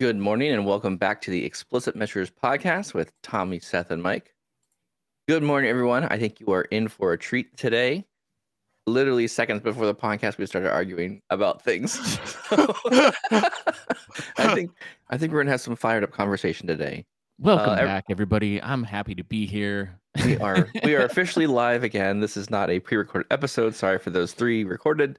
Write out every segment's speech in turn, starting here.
Good morning and welcome back to the Explicit Measures podcast with Tommy, Seth, and Mike. Good morning, everyone. I think you are in for a treat today. Literally seconds before the podcast, we started arguing about things. I think I think we're gonna have some fired up conversation today. Welcome Uh, back, everybody. I'm happy to be here. We are we are officially live again. This is not a pre-recorded episode. Sorry for those three recorded.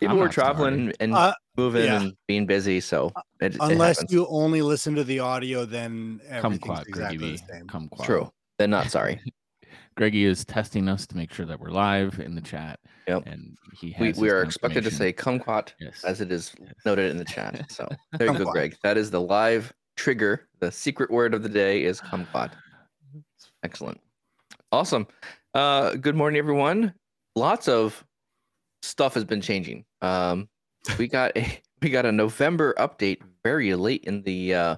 People I'm were not sorry. traveling and Uh, moving yeah. and being busy, so it, it unless happens. you only listen to the audio, then everything's Kumquat, exactly Greggy the B. same. Kumquat. True. Then not sorry. Greggy is testing us to make sure that we're live in the chat. Yep. And he we, has we his are expected to say confirmation. kumquat yes. as it is Yes. noted in the chat. So there you go, Greg. That is the live trigger. The secret word of the day is kumquat. Excellent. Awesome. Uh, good morning, everyone. Lots of stuff has been changing. Um, we got a we got a November update very late in the uh,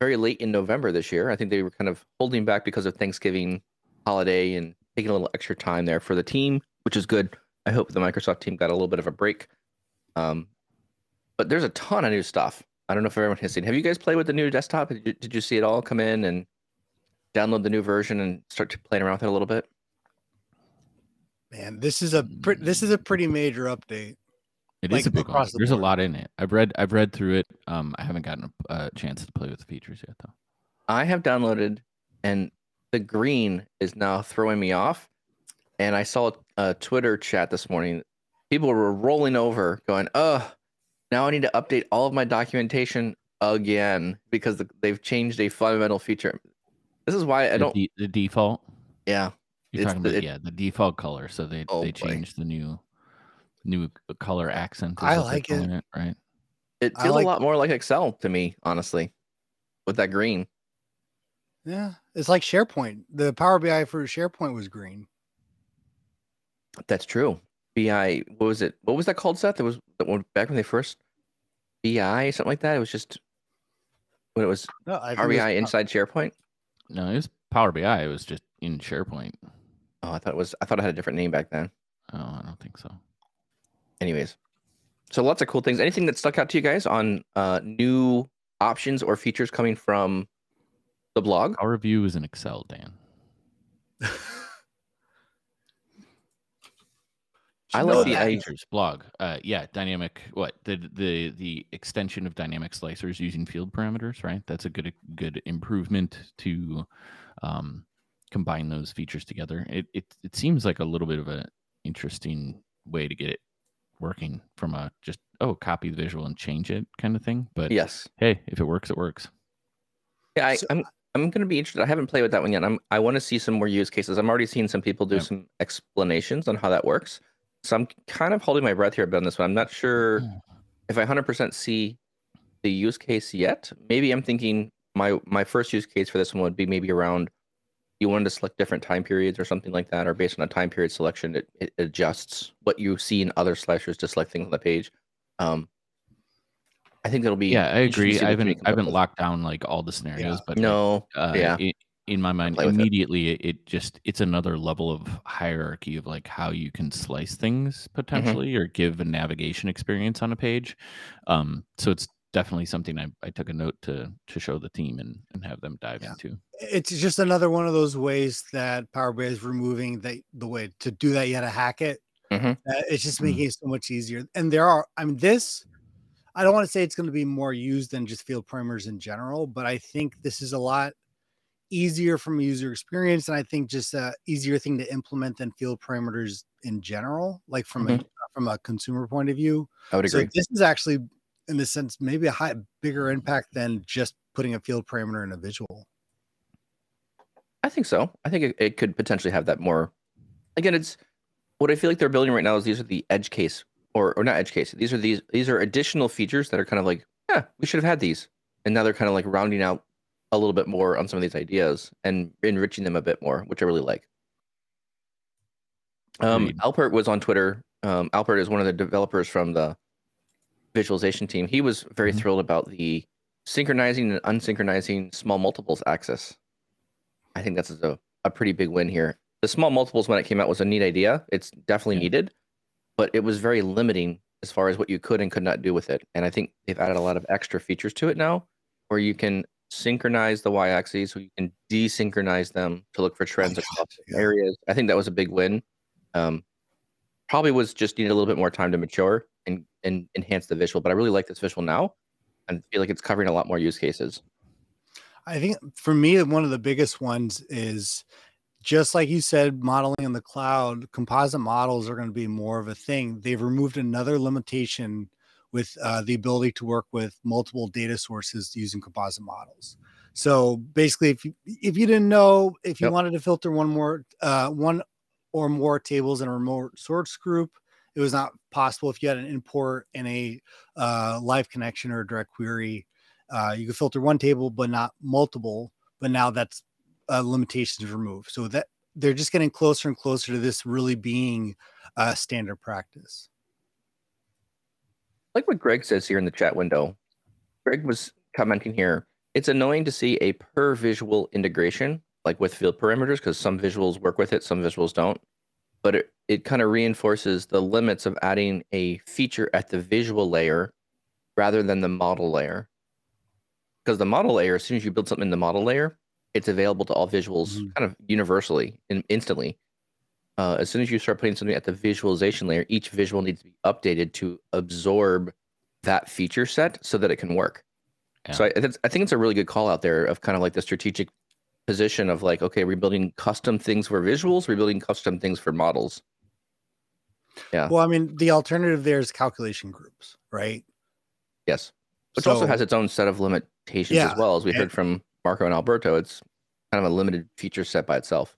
very late in November this year. I think they were kind of holding back because of Thanksgiving holiday and taking a little extra time there for the team, which is good. I hope the Microsoft team got a little bit of a break. Um, but there's a ton of new stuff. I don't know if everyone has seen. Have you guys played with the new desktop? Did you, did you see it all come in and download the new version and start to playing around with it a little bit? Man, this is a pre- this is a pretty major update. It is like, a big one. the There's a lot in it. I've read I've read through it. Um, I haven't gotten a uh, chance to play with the features yet though. I have downloaded, and the green is now throwing me off. And I saw a Twitter chat this morning. People were rolling over, going, "Oh, now I need to update all of my documentation again because they've changed a fundamental feature." This is why I don't. de- the default. Yeah, You're It's talking the- about it- yeah, the default color. So they Oh, they boy. changed the new new color accent. I like it. calling right? it feels like- a lot more like Excel to me, honestly, with that green. Yeah, it's like SharePoint. The Power BI for SharePoint was green. That's true. BI. What was it? What was that called, Seth? It was that one back when they first BI something like that. It was just when it was No, I think RBI inside SharePoint. No, it was Power BI. It was just in SharePoint. Oh, I thought it was. I thought it had a different name back then. Oh, I don't think so. Anyways, so lots of cool things. Anything that stuck out to you guys on uh, new options or features coming from the blog? Our review is in Excel, Dan. I know like the that. I, features blog. Uh, yeah, dynamic. What the the the extension of dynamic slicers using field parameters, right? That's a good good improvement to um, combine those features together. It it it seems like a little bit of a interesting way to get it working from a just oh copy the visual and change it kind of thing. But yes. hey, if it works, it works. Yeah, I, So- I'm. I'm going to be interested. I haven't played with that one yet. I'm. I want to see some more use cases. I'm already seeing some people do Yep. some explanations on how that works. So I'm kind of holding my breath here a bit on this one. I'm not sure if I 100% see the use case yet. Maybe I'm thinking my my first use case for this one would be maybe around you wanted to select different time periods or something like that, or based on a time period selection, it, it adjusts what you see in other slicers to select things on the page. Um, I think that'll be Yeah, I agree. I what the team haven't I haven't locked down like all the scenarios, but No, uh, yeah. i- in my mind, it. immediately it. it just it's another level of hierarchy of like how you can slice things Mm-hmm. potentially or give a navigation experience on a page. Um, so it's definitely something I, I took a note to to show the team and and have them dive Yeah. into. It's just another one of those ways that Power BI is removing the the way to do that. You had to hack it. Mhm. Uh, it's just Mm. making it so much easier. And there are, I mean, this. I don't want to say it's going to be more used than just field parameters in general, but I think this is a lot easier from a user experience, and I think just a easier thing to implement than field parameters in general, like from a from a consumer point of view. I would agree. So agree. this is actually, in the sense, maybe a high, bigger impact than just putting a field parameter in a visual. I think so. I think it, it could potentially have that more. Again, it's what I feel like they're building right now is these are the edge case or or not edge case. These are these these are additional features that are kind of like, yeah, we should have had these, and now they're kind of like rounding out a little bit more on some of these ideas and enriching them a bit more, which I really like. Um, Alpert was on Twitter. Um, Alpert is one of the developers from the visualization team. He was very Mhm. thrilled about the synchronizing and unsynchronizing small multiples axis. I think that's a, a pretty big win here. The small multiples when it came out was a neat idea. It's definitely Yeah. needed, but it was very limiting as far as what you could and could not do with it. And I think they've added a lot of extra features to it now where you can synchronize the y axes, so you can desynchronize them to look for trends across yeah. areas. I think that was a big win. Um, probably was just needed a little bit more time to mature and, and enhance the visual, but I really like this visual now and feel like it's covering a lot more use cases. I think for me, one of the biggest ones is just like you said, modeling in the cloud, composite models are going to be more of a thing. They've removed another limitation with uh, the ability to work with multiple data sources using composite models. So basically, if you if you didn't know, if you Yep. wanted to filter one more uh, one or more tables in a remote source group, it was not possible. If you had an import and a uh, live connection or a direct query, uh, you could filter one table but not multiple. But now that's uh, limitations removed. So that they're just getting closer and closer to this really being uh, standard practice. like what Greg says here in the chat window. Greg was commenting here. It's annoying to see a per visual integration, like with field parameters, because some visuals work with it, some visuals don't. But it, it kind of reinforces the limits of adding a feature at the visual layer rather than the model layer. Because the model layer, as soon as you build something in the model layer, it's available to all visuals Mhm. kind of universally and instantly. Uh, as soon as you start putting something at the visualization layer, each visual needs to be updated to absorb that feature set so that it can work. So I, I think it's a really good call out there of kind of like the strategic position of like, okay, we're building custom things for visuals, we're building custom things for models. Yeah. Well, I mean, the alternative there is calculation groups, right? Yes. Which also has its own set of limitations Yeah, as well. As we and- heard from Marco and Alberto, it's kind of a limited feature set by itself.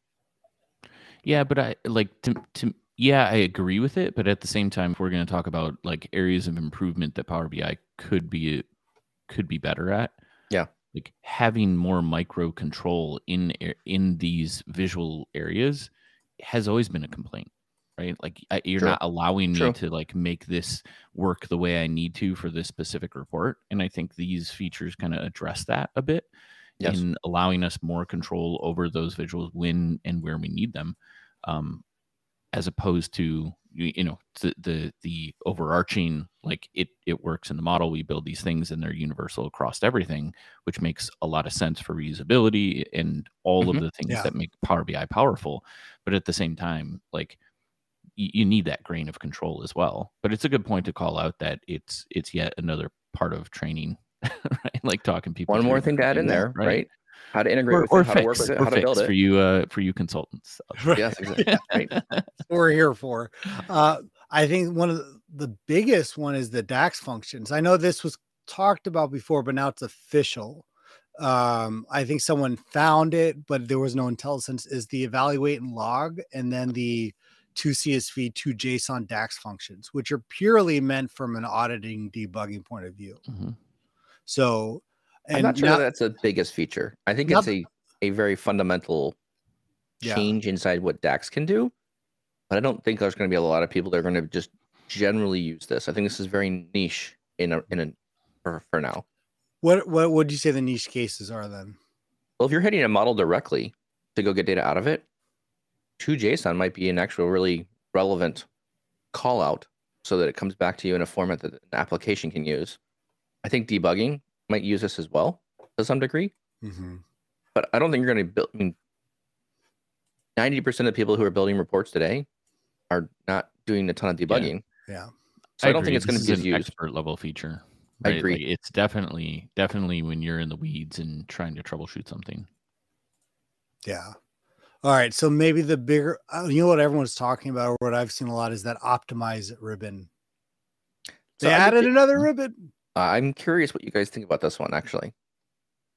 Yeah, but I like to to yeah, I agree with it, but at the same time, if we're going to talk about like areas of improvement that Power BI could be could be better at, Yeah. Like having more micro control in in these visual areas has always been a complaint, right? Like I, you're True. not allowing me True. to like make this work the way I need to for this specific report, and I think these features kind of address that a bit Yes. in allowing us more control over those visuals when and where we need them um as opposed to you, you know the, the the overarching like it it works in the model we build these things and they're universal across everything which makes a lot of sense for reusability and all Mhm. of the things Yeah. that make power bi powerful but at the same time like y- you need that grain of control as well but it's a good point to call out that it's it's yet another part of training right like talking people One more thing to add in there, right? How to integrate or, with or it, how to work fix, with it, or how to build fix it. for you uh for you consultants Yes, exactly. right. We're here for. Uh, I think one of the, the biggest one is the DAX functions. I know this was talked about before, but now it's official. Um, I think someone found it, but there was no IntelliSense. Is the evaluate and log, and then the two CSV, two JSON DAX functions, which are purely meant from an auditing debugging point of view. Mhm. So, and I'm not sure now- that's the biggest feature. I think Not- it's a, a very fundamental Yeah. change inside what DAX can do. But I don't think there's going to be a lot of people that are going to just generally use this. I think this is very niche in a in a for, for now. what what would you say the niche cases are then? Well, if you're hitting a model directly to go get data out of it, to JSON might be an actual really relevant call out so that it comes back to you in a format that an application can use. I think debugging might use this as well to some degree, Mm-hmm. but I don't think you're going to build. I mean, 90% of people who are building reports today are not doing a ton of debugging. Yeah. So I, don't agree. think it's going to is be an as used. expert level feature. I agree. Like, it's definitely definitely when you're in the weeds and trying to troubleshoot something. Yeah. All right. So maybe the bigger, uh, you know, what everyone's talking about, or what I've seen a lot is that optimize ribbon. They I added think- another ribbon. I'm curious what you guys think about this one, actually.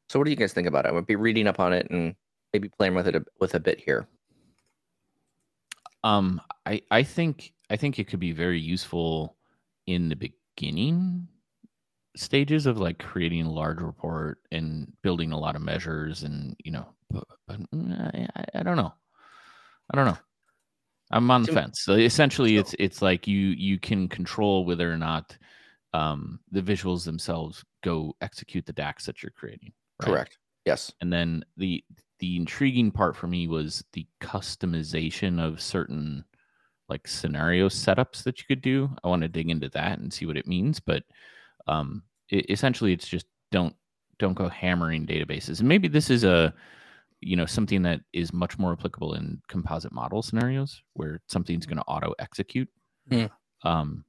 So, what do you guys think about it? I would be reading up on it and maybe playing with it a, with a bit here. Um, I I think I think it could be very useful in the beginning stages of like creating a large report and building a lot of measures and you know, but, but mm, I, I- don't know, I don't know. I'm on the fence. So essentially, it's it's like you you can control whether or not um, the visuals themselves go execute the DAX that you're creating. right? Correct. Yes. and then the the intriguing part for me was the customization of certain like scenario setups that you could do. I want to dig into that and see what it means, but um, it, essentially, it's just don't don't go hammering databases. And maybe this is a you know something that is much more applicable in composite model scenarios where something's going to auto execute. Hmm. Um,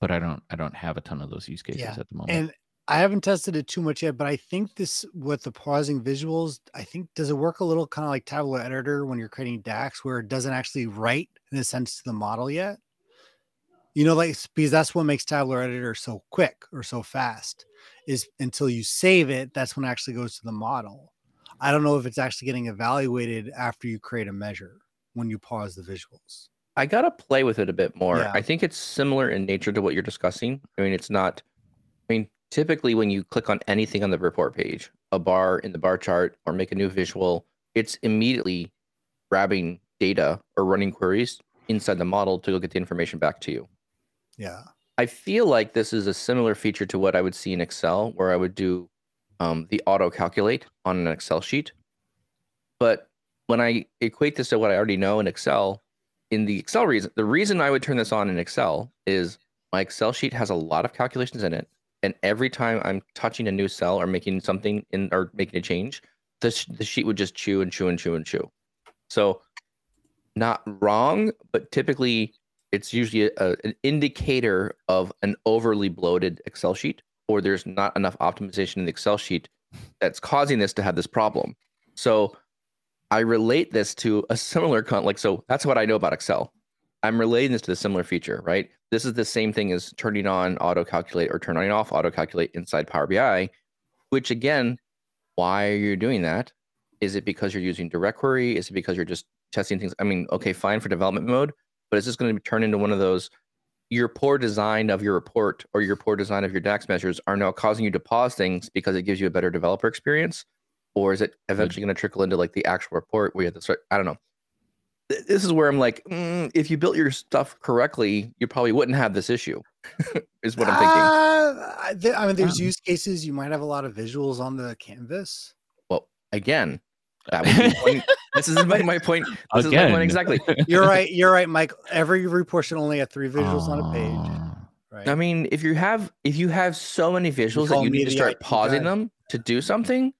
but I don't I don't have a ton of those use cases Yeah, at the moment. And I haven't tested it too much yet, but I think this with the pausing visuals, I think does it work a little kind of like Tabular Editor when you're creating DAX where it doesn't actually write in a sense to the model yet? You know, like because that's what makes Tabular Editor so quick or so fast is until you save it, that's when it actually goes to the model. I don't know if it's actually getting evaluated after you create a measure when you pause the visuals. I gotta play with it a bit more. Yeah. I think it's similar in nature to what you're discussing. I mean, it's not. I mean, typically when you click on anything on the report page, a bar in the bar chart, or make a new visual, it's immediately grabbing data or running queries inside the model to go get the information back to you. Yeah. I feel like this is a similar feature to what I would see in Excel, where I would do um, the auto calculate on an Excel sheet. But when I equate this to what I already know in Excel, in the Excel reason, the reason I would turn this on in Excel is my Excel sheet has a lot of calculations in it, and every time I'm touching a new cell or making something in or making a change, the sh- the sheet would just chew and chew and chew and chew. So, not wrong, but typically it's usually a, an indicator of an overly bloated Excel sheet, or there's not enough optimization in the Excel sheet that's causing this to have this problem. So I relate this to a similar con like so that's what I know about Excel. I'm relating this to the similar feature, right? This is the same thing as turning on auto calculate or turning off auto calculate inside Power BI, which again, why are you doing that? Is it because you're using direct query? Is it because you're just testing things? I mean, okay, fine for development mode, but is this going to turn into one of those your poor design of your report or your poor design of your DAX measures are now causing you to pause things because it gives you a better developer experience? Or is it eventually going to trickle into like the actual report where you have to start? I don't know. This is where I'm like, mm, if you built your stuff correctly, you probably wouldn't have this issue, is what I'm thinking. Uh, I, mean, there's Um, use cases you might have a lot of visuals on the canvas. Well, again, that would be point, this is my, my point. This is my Again. point exactly. You're right. You're right, Mike. Every report should only have three visuals on a page. Ah. Right. I mean, if you have if you have so many visuals that you need to start pausing them to do something,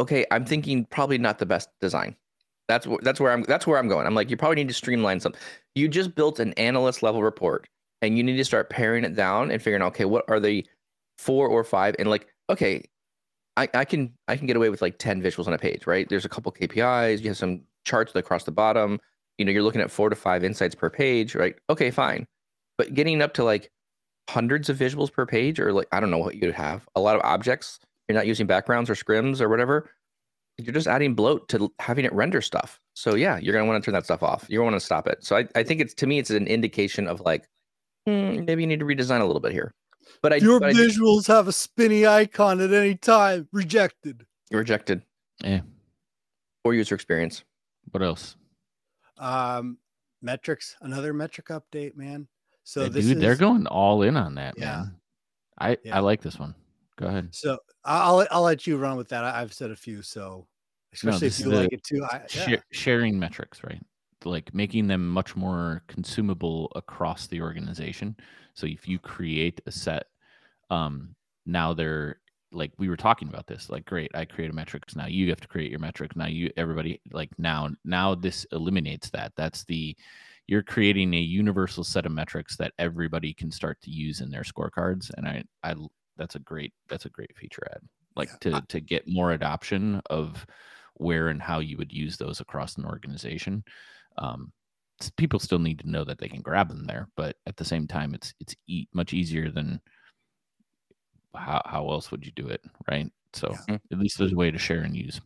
okay, I'm thinking probably not the best design. That's wh- that's where I'm that's where I'm going. I'm like, you probably need to streamline something. You just built an analyst level report, and you need to start paring it down and figuring, okay, what are the four or five, and like, okay, I, I can I can get away with like 10 visuals on a page, right? There's a couple KPIs, you have some charts across the bottom. You know, you're looking at four to five insights per page, right? Okay, fine. But getting up to like hundreds of visuals per page, or like I don't know what you'd have, a lot of objects, you're not using backgrounds or scrims or whatever. You're just adding bloat to having it render stuff. So yeah, you're gonna want to turn that stuff off. you're want to stop it. So I, I think it's to me, it's an indication of like, hmm, maybe you need to redesign a little bit here. But I, Your but I visuals have a spinny icon at any time. Rejected. rejected Yeah. or user experience. What else? Um, metrics. Another metric update, man. So Yeah, this dude, is, they're going all in on that, Yeah. man. I Yeah. I like this one. Go ahead. So I'll I'll let you run with that. I, I've said a few, so especially this if you like it too. I, yeah. Shar- sharing metrics, right? Like making them much more consumable across the organization. So if you create a set, um, now they're like we were talking about this. Like, great, I create a metrics. Now you have to create your metrics. Now you everybody like now now this eliminates that. That's the you're creating a universal set of metrics that everybody can start to use in their scorecards. And I I that's a great that's a great feature add. Like Yeah. to to get more adoption of where and how you would use those across an organization. Um, people still need to know that they can grab them there, but at the same time, it's it's e- much easier than how how else would you do it, right? So Yeah. at least there's a way to share and use.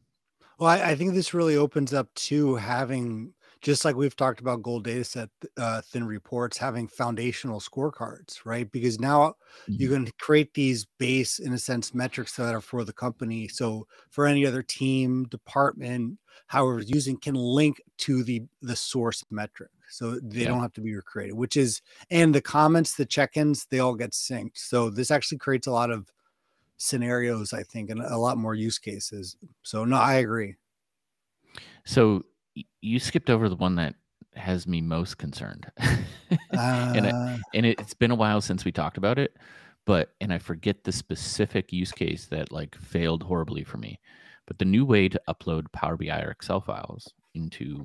Well, I, I think this really opens up to having, just like we've talked about gold data set, uh, thin reports, having foundational scorecards, right? Because now you Mm-hmm. can create these base, in a sense, metrics that are for the company. So for any other team, department, however using, can link to the the source metric. So they Yeah. don't have to be recreated, which is, and the comments, the check-ins, they all get synced. So this actually creates a lot of scenarios, I think, and a lot more use cases. So no, I agree. So you skipped over the one that has me most concerned. Uh, and it, and it, it's been a while since we talked about it, but and I forget the specific use case that like failed horribly for me. But the new way to upload Power BI or Excel files into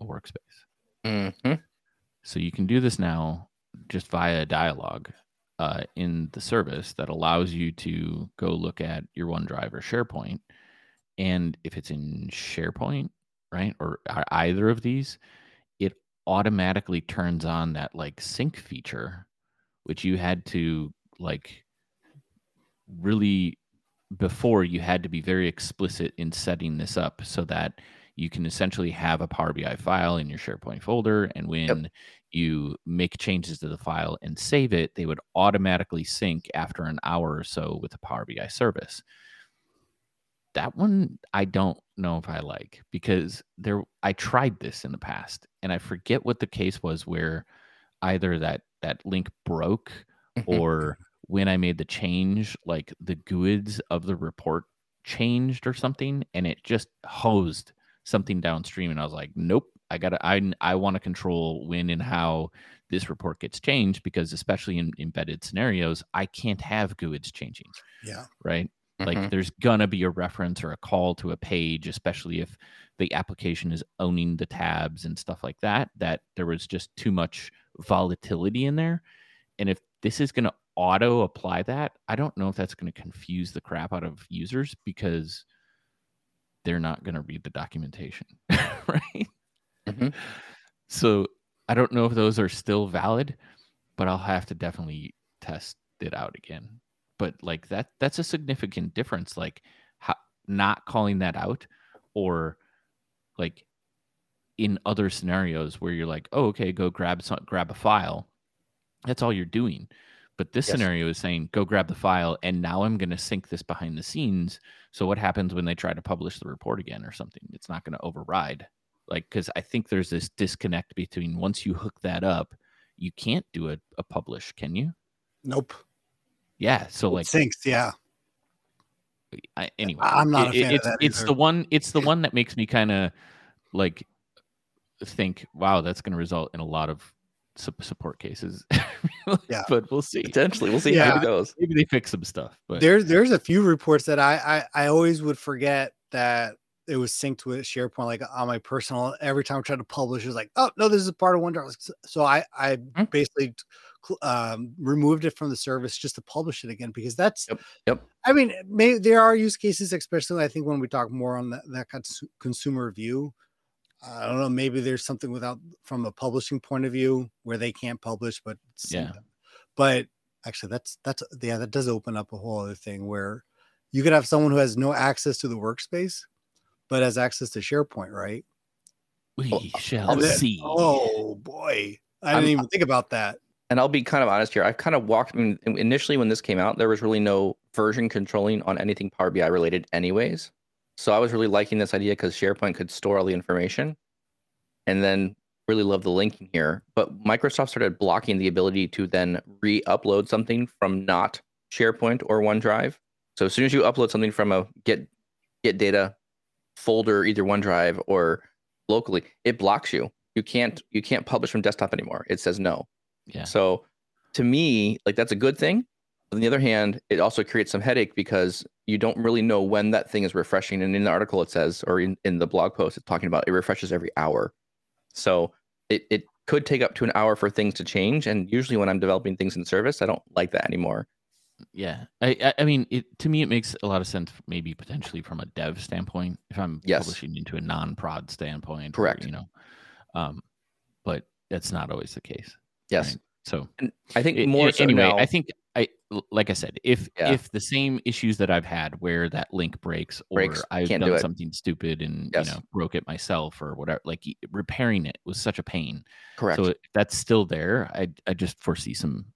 a workspace. hmm So you can do this now just via a dialogue uh, in the service that allows you to go look at your OneDrive or SharePoint. And if it's in SharePoint, right, or either of these, it automatically turns on that like sync feature, which you had to like really before you had to be very explicit in setting this up so that you can essentially have a Power BI file in your SharePoint folder. And when you make changes to the file and save it, they would automatically sync after an hour or so with the Power BI service. That one I don't know if I like because there I tried this in the past and I forget what the case was where either that that link broke mm-hmm. or when I made the change, like the GUIDs of the report changed or something, and it just hosed something downstream. And I was like, nope, I gotta, I, I want to control when and how this report gets changed because, especially in embedded scenarios, I can't have GUIDs changing, yeah. right? Mhm. Like there's gonna be a reference or a call to a page, especially if the application is owning the tabs and stuff like that, that there was just too much volatility in there. And if this is gonna auto apply that, I don't know if that's gonna confuse the crap out of users because they're not gonna read the documentation, right? Mhm. So I don't know if those are still valid, but I'll have to definitely test it out again. But like that that's a significant difference like how, not calling that out or like in other scenarios where you're like, "Oh, okay, go grab some grab a file." That's all you're doing. But this Yes. scenario is saying, "Go grab the file and now I'm going to sync this behind the scenes." So what happens when they try to publish the report again or something? It's not going to override like because i think there's this disconnect between once you hook that up you can't do a, a publish can you Nope. Yeah so It like syncs. Yeah. I, anyway I'm not a it- fan of it's that it's either. the one it's the one that makes me kind of like think wow that's going to result in a lot of su- support cases Yeah. but we'll see Potentially, we'll see how it goes. maybe they fix some stuff but There's there's a few reports that I, I I always would forget that it was synced with SharePoint. Like on my personal, every time I tried to publish, it was like, oh no, this is part of OneDrive. So I I Hmm. basically cl- um, removed it from the service just to publish it again because that's Yep, yep. I mean, may, there are use cases, especially I think when we talk more on that, that cons- consumer view. I don't know. Maybe there's something without from a publishing point of view where they can't publish, but Yeah. them. But actually, that's that's yeah, that does open up a whole other thing where you could have someone who has no access to the workspace, but has access to SharePoint, right? we Well, shall I'll see Oh boy, I I'm- didn't even think about that. And I'll be kind of honest here. I've kind of walked I mean, initially when this came out, there was really no version controlling on anything Power BI related, anyways. So I was really liking this idea because SharePoint could store all the information, and then really love the linking here. But Microsoft started blocking the ability to then re-upload something from not SharePoint or OneDrive. So as soon as you upload something from a get get data folder, either OneDrive or locally, it blocks you. You can't you can't publish from desktop anymore. It says no. Yeah So to me, like that's a good thing. On the other hand, it also creates some headache because you don't really know when that thing is refreshing. And in the article, it says, or in, in the blog post, it's talking about it refreshes every hour. So it, it could take up to an hour for things to change. And usually when I'm developing things in service, I don't like that anymore. Yeah, I, I, mean, it to me it makes a lot of sense, maybe potentially from a dev standpoint, if I'm Yes. publishing into a non-prod standpoint, or, Correct. you know, um, but that's not always the case. Yes. Right. So And I think more a- so anyway, now- I think I like I said, if Yeah. if the same issues that I've had where that link breaks or Breaks, I've can't do done it. something stupid and Yes. you know broke it myself or whatever, like repairing it was such a pain. correct. So if that's still there. I I just foresee some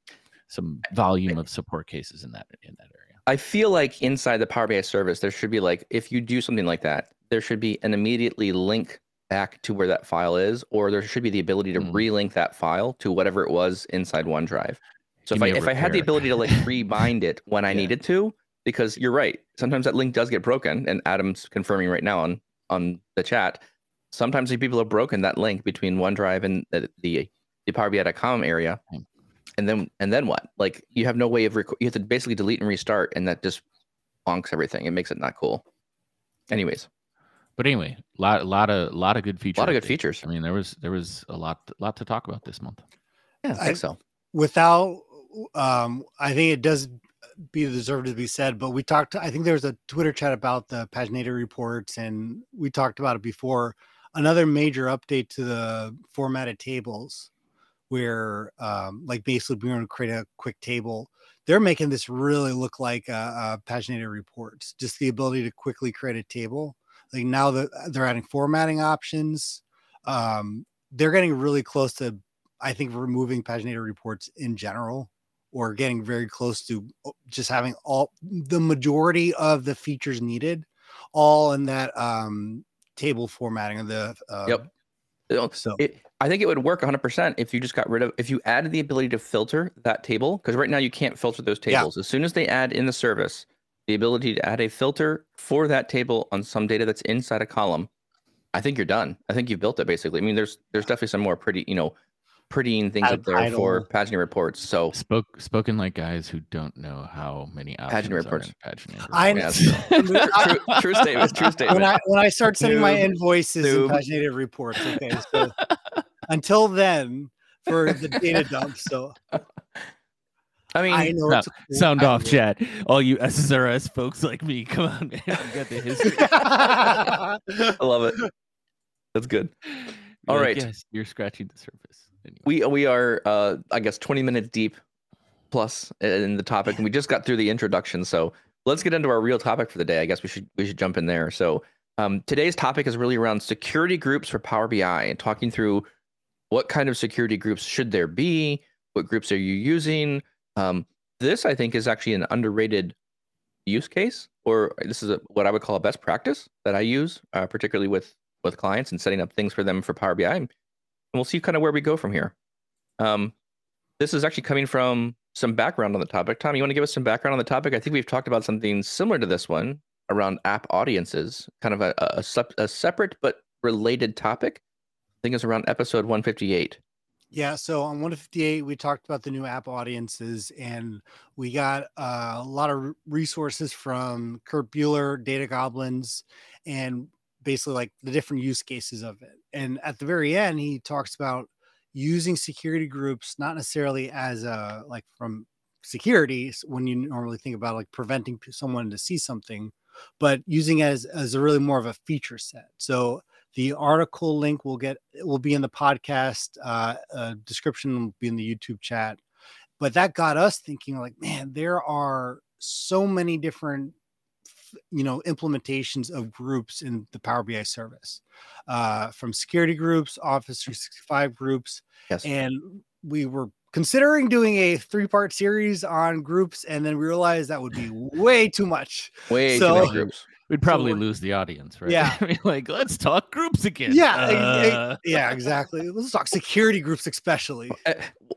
some volume of support cases in that in that area. I feel like inside the Power BI service, there should be like, if you do something like that, there should be an immediately link back to where that file is, or there should be the ability to Hmm. relink that file to whatever it was inside OneDrive. So Give if I if I had the ability to like rebind it when I Yeah. needed to, because you're right, sometimes that link does get broken, and Adam's confirming right now on on the chat. sometimes people have broken that link between OneDrive and the the, the Power BI.com area, Hmm. and then and then what? Like you have no way of rec- you have to basically delete and restart, and that just bonks everything. It makes it not cool. Anyways, But anyway, lot lot of lot of good features. a lot of good features. I mean, there was there was a lot lot to talk about this month. Yeah, I I- think so. without um i think it does be deserved to be said but we talked i think there was a twitter chat about the paginated reports and we talked about it before another major update to the formatted tables where um like basically we want to create a quick table they're making this really look like uh, uh paginated reports just the ability to quickly create a table like now that they're adding formatting options um they're getting really close to I think removing paginated reports in general or getting very close to uh, just having all the majority of the features needed all in that um table formatting of the uh, Yep. So It, I think it would work 100% if you just got rid of if you added the ability to filter that table because right now you can't filter those Yeah. tables. As soon as they add in the service the ability to add a filter for that table on some data that's inside a column, I think you're done. I think you've built it basically. I mean, there's there's definitely some more pretty you know prettying things Add up there for title. paginating reports. So Spoke spoken like guys who don't know how many options Paginate are reports. in Paginator I reports. Yeah, true, true statement. True when statement. I when I start sending my invoices Noob. and paginated reports okay so until then for the data dump so I mean, I know it's a cool Sound off, chat. All you SSRS folks like me, come on, man. You got the history. I love it. That's good. All You're right. Yes, you're scratching the surface. Anyway. we we are uh i guess 20 minutes deep plus in the topic and we just got through the introduction so let's get into our real topic for the day i guess we should we should jump in there so um, today's topic is really around security groups for power bi and talking through what kind of security groups should there be what groups are you using um, this i think is actually an underrated use case or this is a, what i would call a best practice that i use uh, particularly with with clients and setting up things for them for power bi and we'll see kind of where we go from here um, this is actually coming from some background on the topic. Tom, you want to give us some background on the topic? I think we've talked about something similar to this one around app audiences, kind of a, a, a a separate but related topic. I think it's around episode 158. Yeah, so on 158, we talked about the new app audiences, and we got uh, a lot of resources from Kurt Buhler, Data Goblins, and basically like the different use cases of it. And at the very end, he talks about using security groups, not necessarily as a like from security when you normally think about like preventing someone to see something, but using as, as a really more of a feature set. So the article link will get will be in the podcast uh, uh, description, will be in the YouTube chat. But that got us thinking, like, man, there are so many different, you know, implementations of groups in the Power BI service, uh, from security groups, Office 365 groups, Yes. and we were considering doing a three-part series on groups, and then we realized that would be way too much. Way too many groups. We'd probably we're- lose the audience, right? Yeah. I mean, like, let's talk groups again. Yeah, ex- ex- Uh, yeah, exactly. Let's talk security groups, especially. Uh,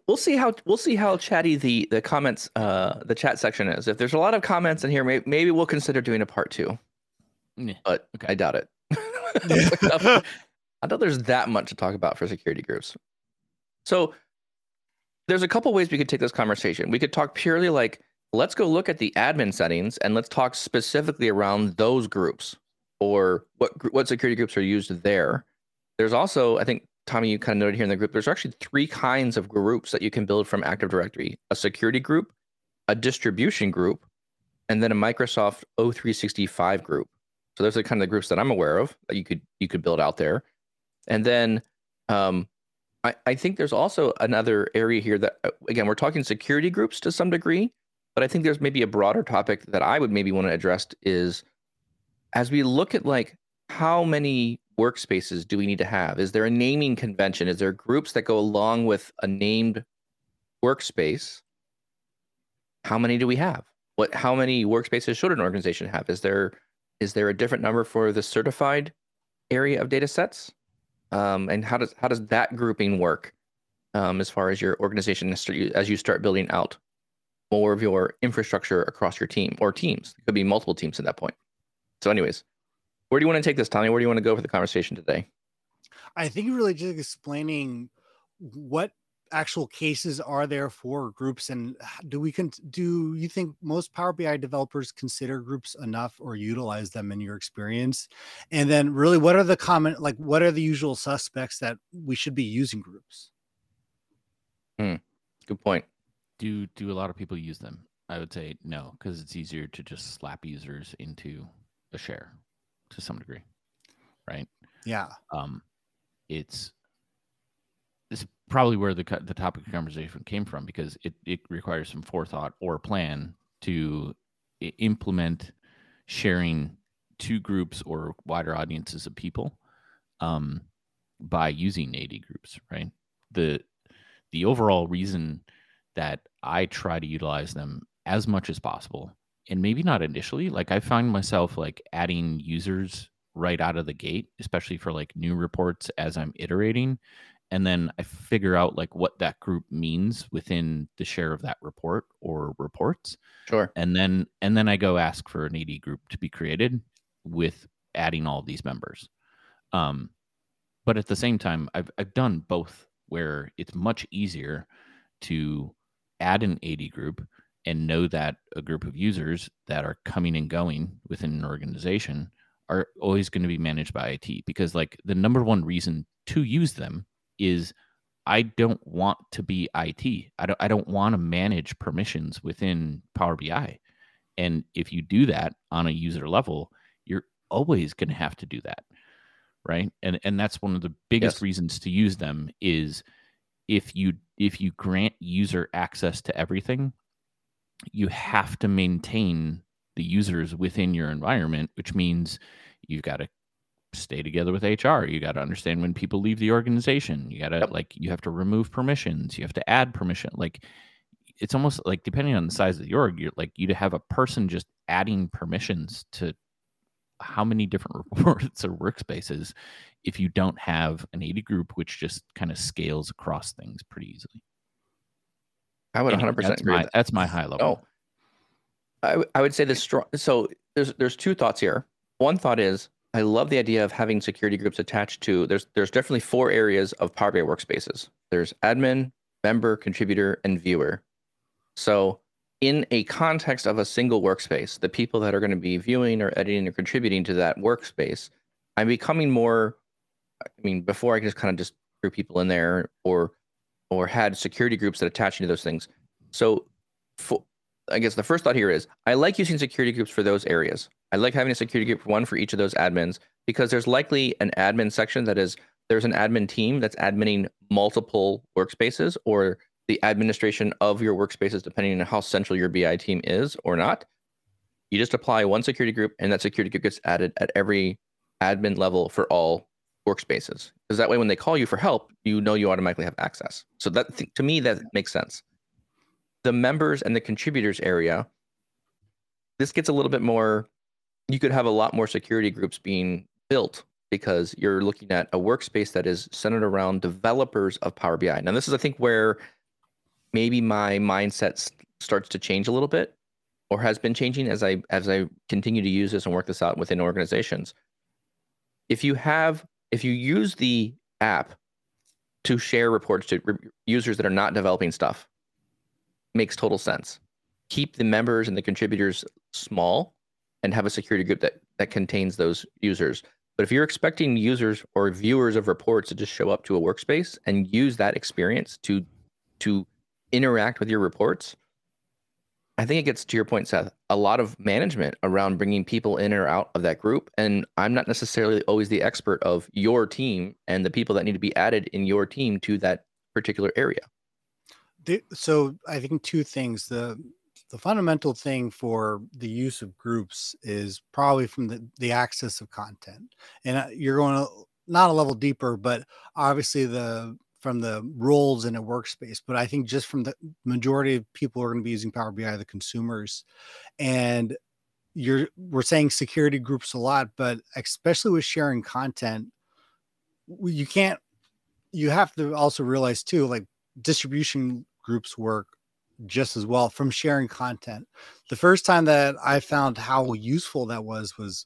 we'll see how we'll see how chatty the the comments uh the chat section is. If there's a lot of comments in here, maybe, maybe we'll consider doing a part two. Yeah, But okay. I doubt it. I don't there's that much to talk about for security groups. So there's a couple ways we could take this conversation. We could talk purely like, let's go look at the admin settings and let's talk specifically around those groups or what what security groups are used there. There's also, I think Tommy, you kind of noted here in the group, there's actually three kinds of groups that you can build from Active Directory: a security group, a distribution group, and then a Microsoft O365 group. So those are kind of the groups that I'm aware of that you could you could build out there. And then um, I, I think there's also another area here that uh, again we're talking security groups to some degree, but I think there's maybe a broader topic that I would maybe want to address is as we look at like how many workspaces do we need to have? Is there a naming convention? Is there groups that go along with a named workspace? How many do we have? What how many workspaces should an organization have? Is there is there a different number for the certified area of data sets? Um, and how does how does that grouping work um, as far as your organization as you- as you start building out more of your infrastructure across your team or teams? It could be multiple teams at that point. So, anyways, where do you want to take this, Tommy? Where do you want to go for the conversation today? I think really just explaining what actual cases are there for groups and do we can do you think most power bi developers consider groups enough or utilize them in your experience and then really what are the common like what are the usual suspects that we should be using groups hmm. good point do do a lot of people use them? I would say no because it's easier to just slap users into a share to some degree right? Yeah. Um it's it's probably where the the topic of conversation came from because it, it requires some forethought or plan to implement sharing two groups or wider audiences of people um, by using AD groups, right? The the overall reason that I try to utilize them as much as possible, and maybe not initially, like I find myself like adding users right out of the gate, especially for like new reports as I'm iterating and then I figure out like what that group means within the share of that report or reports. Sure. And then and then I go ask for an AD group to be created with adding all these members. Um, but at the same time, I've I've done both where it's much easier to add an AD group and know that a group of users that are coming and going within an organization are always going to be managed by IT because like the number one reason to use them is I don't want to be IT. I don't I don't want to manage permissions within Power BI. And if you do that on a user level, you're always going to have to do that. Right? And and that's one of the biggest yes. reasons to use them is if you if you grant user access to everything, you have to maintain the users within your environment, which means you've got to stay together with HR. You got to understand when people leave the organization. You got to yep. like you have to remove permissions. You have to add permission. Like it's almost like depending on the size of the org, you're like you to have a person just adding permissions to how many different reports or workspaces if you don't have an AD group which just kind of scales across things pretty easily. I would 100% that's agree. My, that's my high level. Oh, I, I would say the strong. So there's there's two thoughts here. One thought is I love the idea of having security groups attached to. There's there's definitely four areas of Power BI workspaces. There's admin, member, contributor, and viewer. So in a context of a single workspace, the people that are going to be viewing or editing or contributing to that workspace, I'm becoming more. I mean, before I just kind of just threw people in there or or had security groups that attach to those things. So, for, I guess the first thought here is I like using security groups for those areas. I like having a security group one for each of those admins because there's likely an admin section that is there's an admin team that's adminning multiple workspaces or the administration of your workspaces depending on how central your BI team is or not. You just apply one security group and that security group gets added at every admin level for all workspaces. Because that way when they call you for help, you know you automatically have access. So that to me that makes sense. The members and the contributors area this gets a little bit more you could have a lot more security groups being built because you're looking at a workspace that is centered around developers of Power BI. Now, this is, I think, where maybe my mindset starts to change a little bit, or has been changing as I as I continue to use this and work this out within organizations. If you have, if you use the app to share reports to re- users that are not developing stuff, makes total sense. Keep the members and the contributors small and have a security group that that contains those users. But if you're expecting users or viewers of reports to just show up to a workspace and use that experience to to interact with your reports, I think it gets to your point, Seth. A lot of management around bringing people in or out of that group, and I'm not necessarily always the expert of your team and the people that need to be added in your team to that particular area. So I think two things: the the fundamental thing for the use of groups is probably from the, the access of content and uh, you're going to not a level deeper but obviously the from the roles in a workspace but i think just from the majority of people are going to be using power bi the consumers and you're we're saying security groups a lot but especially with sharing content you can't you have to also realize too like distribution groups work just as well from sharing content. The first time that I found how useful that was was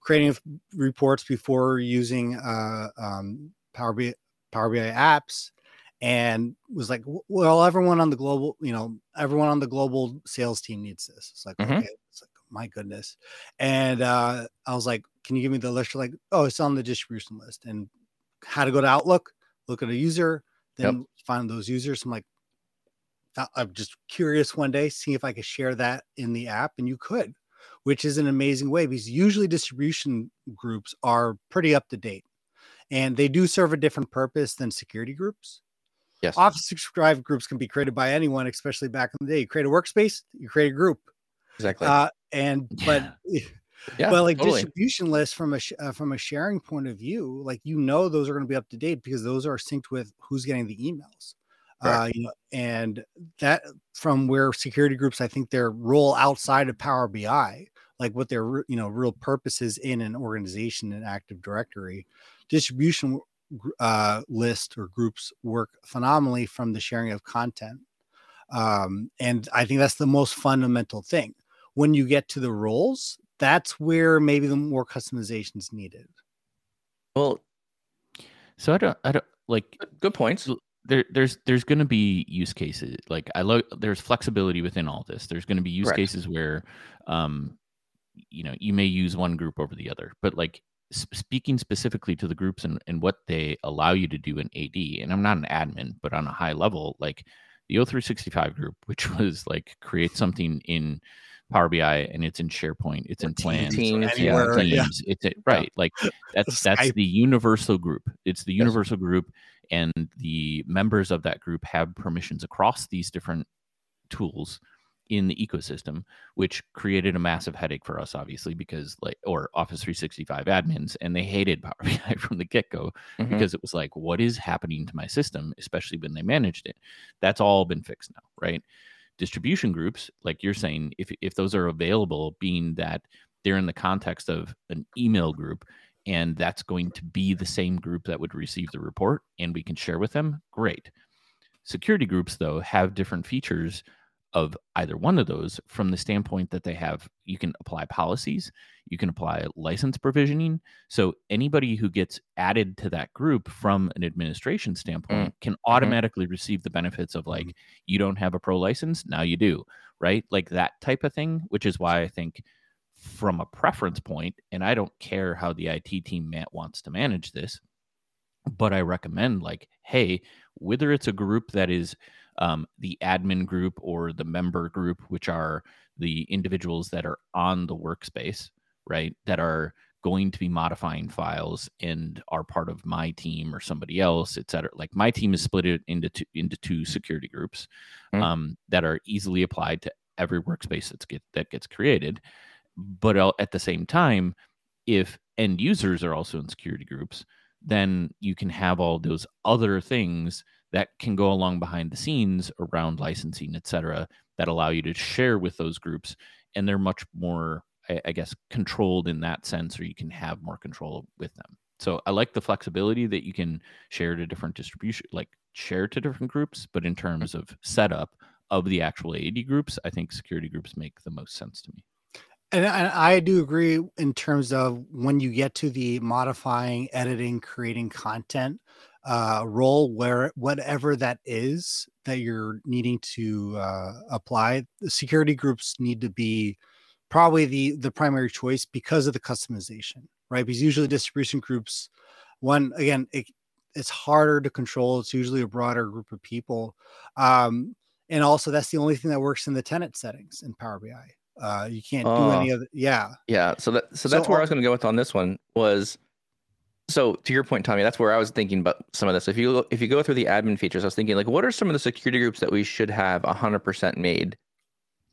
creating reports before using uh, um, Power BI, Power BI apps and was like, well, everyone on the global, you know, everyone on the global sales team needs this. It's like, mm-hmm. okay, it's like, my goodness. And uh, I was like, can you give me the list? Like, oh, it's on the distribution list and how to go to Outlook, look at a user, then yep. find those users. I'm like, I'm just curious one day, see if I could share that in the app, and you could, which is an amazing way because usually distribution groups are pretty up to date and they do serve a different purpose than security groups. Yes. Office 365 groups can be created by anyone, especially back in the day. You create a workspace, you create a group. Exactly. Uh, and but yeah, but like totally. distribution lists from a uh, from a sharing point of view, like you know those are going to be up to date because those are synced with who's getting the emails. Right. Uh, you know, and that from where security groups, I think their role outside of Power BI, like what their you know real purpose is in an organization and Active Directory, distribution uh, list or groups work phenomenally from the sharing of content. Um, and I think that's the most fundamental thing. When you get to the roles, that's where maybe the more customization is needed. Well, so I don't, I don't like good points. There, there's, there's going to be use cases. Like I love there's flexibility within all this. There's going to be use Correct. cases where, um, you know, you may use one group over the other, but like speaking specifically to the groups and, and what they allow you to do in AD, and I'm not an admin, but on a high level, like the O365 group, which was like create something in Power BI and it's in SharePoint, it's in plans, teams, it's yeah. teams, yeah. it's a, right. Like that's that's the universal group. It's the universal yes. group, and the members of that group have permissions across these different tools in the ecosystem, which created a massive headache for us, obviously, because like or Office 365 admins, and they hated Power BI from the get go mm-hmm. because it was like, what is happening to my system, especially when they managed it. That's all been fixed now, right? Distribution groups, like you're saying, if if those are available, being that they're in the context of an email group and that's going to be the same group that would receive the report and we can share with them great security groups though have different features of either one of those from the standpoint that they have you can apply policies you can apply license provisioning so anybody who gets added to that group from an administration standpoint mm. can mm-hmm. automatically mm-hmm. receive the benefits of like mm-hmm. you don't have a pro license now you do right like that type of thing which is why i think from a preference point and i don't care how the it team Matt wants to manage this but i recommend like hey whether it's a group that is um, the admin group or the member group, which are the individuals that are on the workspace, right? That are going to be modifying files and are part of my team or somebody else, et cetera. Like my team is split into two, into two security groups mm. um, that are easily applied to every workspace that's get, that gets created. But at the same time, if end users are also in security groups, then you can have all those other things that can go along behind the scenes around licensing, et cetera, that allow you to share with those groups. And they're much more, I, I guess, controlled in that sense, or you can have more control with them. So I like the flexibility that you can share to different distribution, like share to different groups. But in mm-hmm. terms of setup of the actual AD groups, I think security groups make the most sense to me. And I do agree in terms of when you get to the modifying, editing, creating content uh, role, where whatever that is that you're needing to uh, apply, the security groups need to be probably the the primary choice because of the customization, right? Because usually distribution groups, one again, it, it's harder to control. It's usually a broader group of people, um, and also that's the only thing that works in the tenant settings in Power BI. Uh, you can't do uh, any of it. Yeah. Yeah. So that so that's so, where I was going to go with on this one was. So to your point, Tommy, that's where I was thinking about some of this. If you if you go through the admin features, I was thinking like, what are some of the security groups that we should have hundred percent made?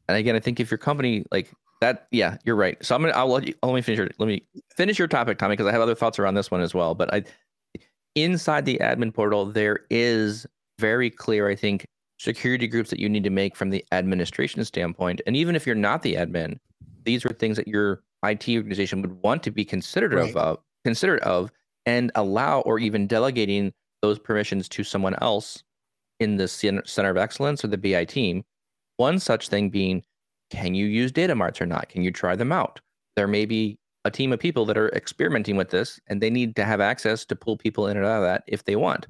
And again, I think if your company like that, yeah, you're right. So I'm gonna I'll let you let me finish your let me finish your topic, Tommy, because I have other thoughts around this one as well. But I inside the admin portal, there is very clear, I think, security groups that you need to make from the administration standpoint. And even if you're not the admin, these are things that your IT organization would want to be considered right. of, considerate of, and allow or even delegating those permissions to someone else in the center of excellence or the BI team. One such thing being, can you use data marts or not? Can you try them out? There may be a team of people that are experimenting with this, and they need to have access to pull people in and out of that if they want.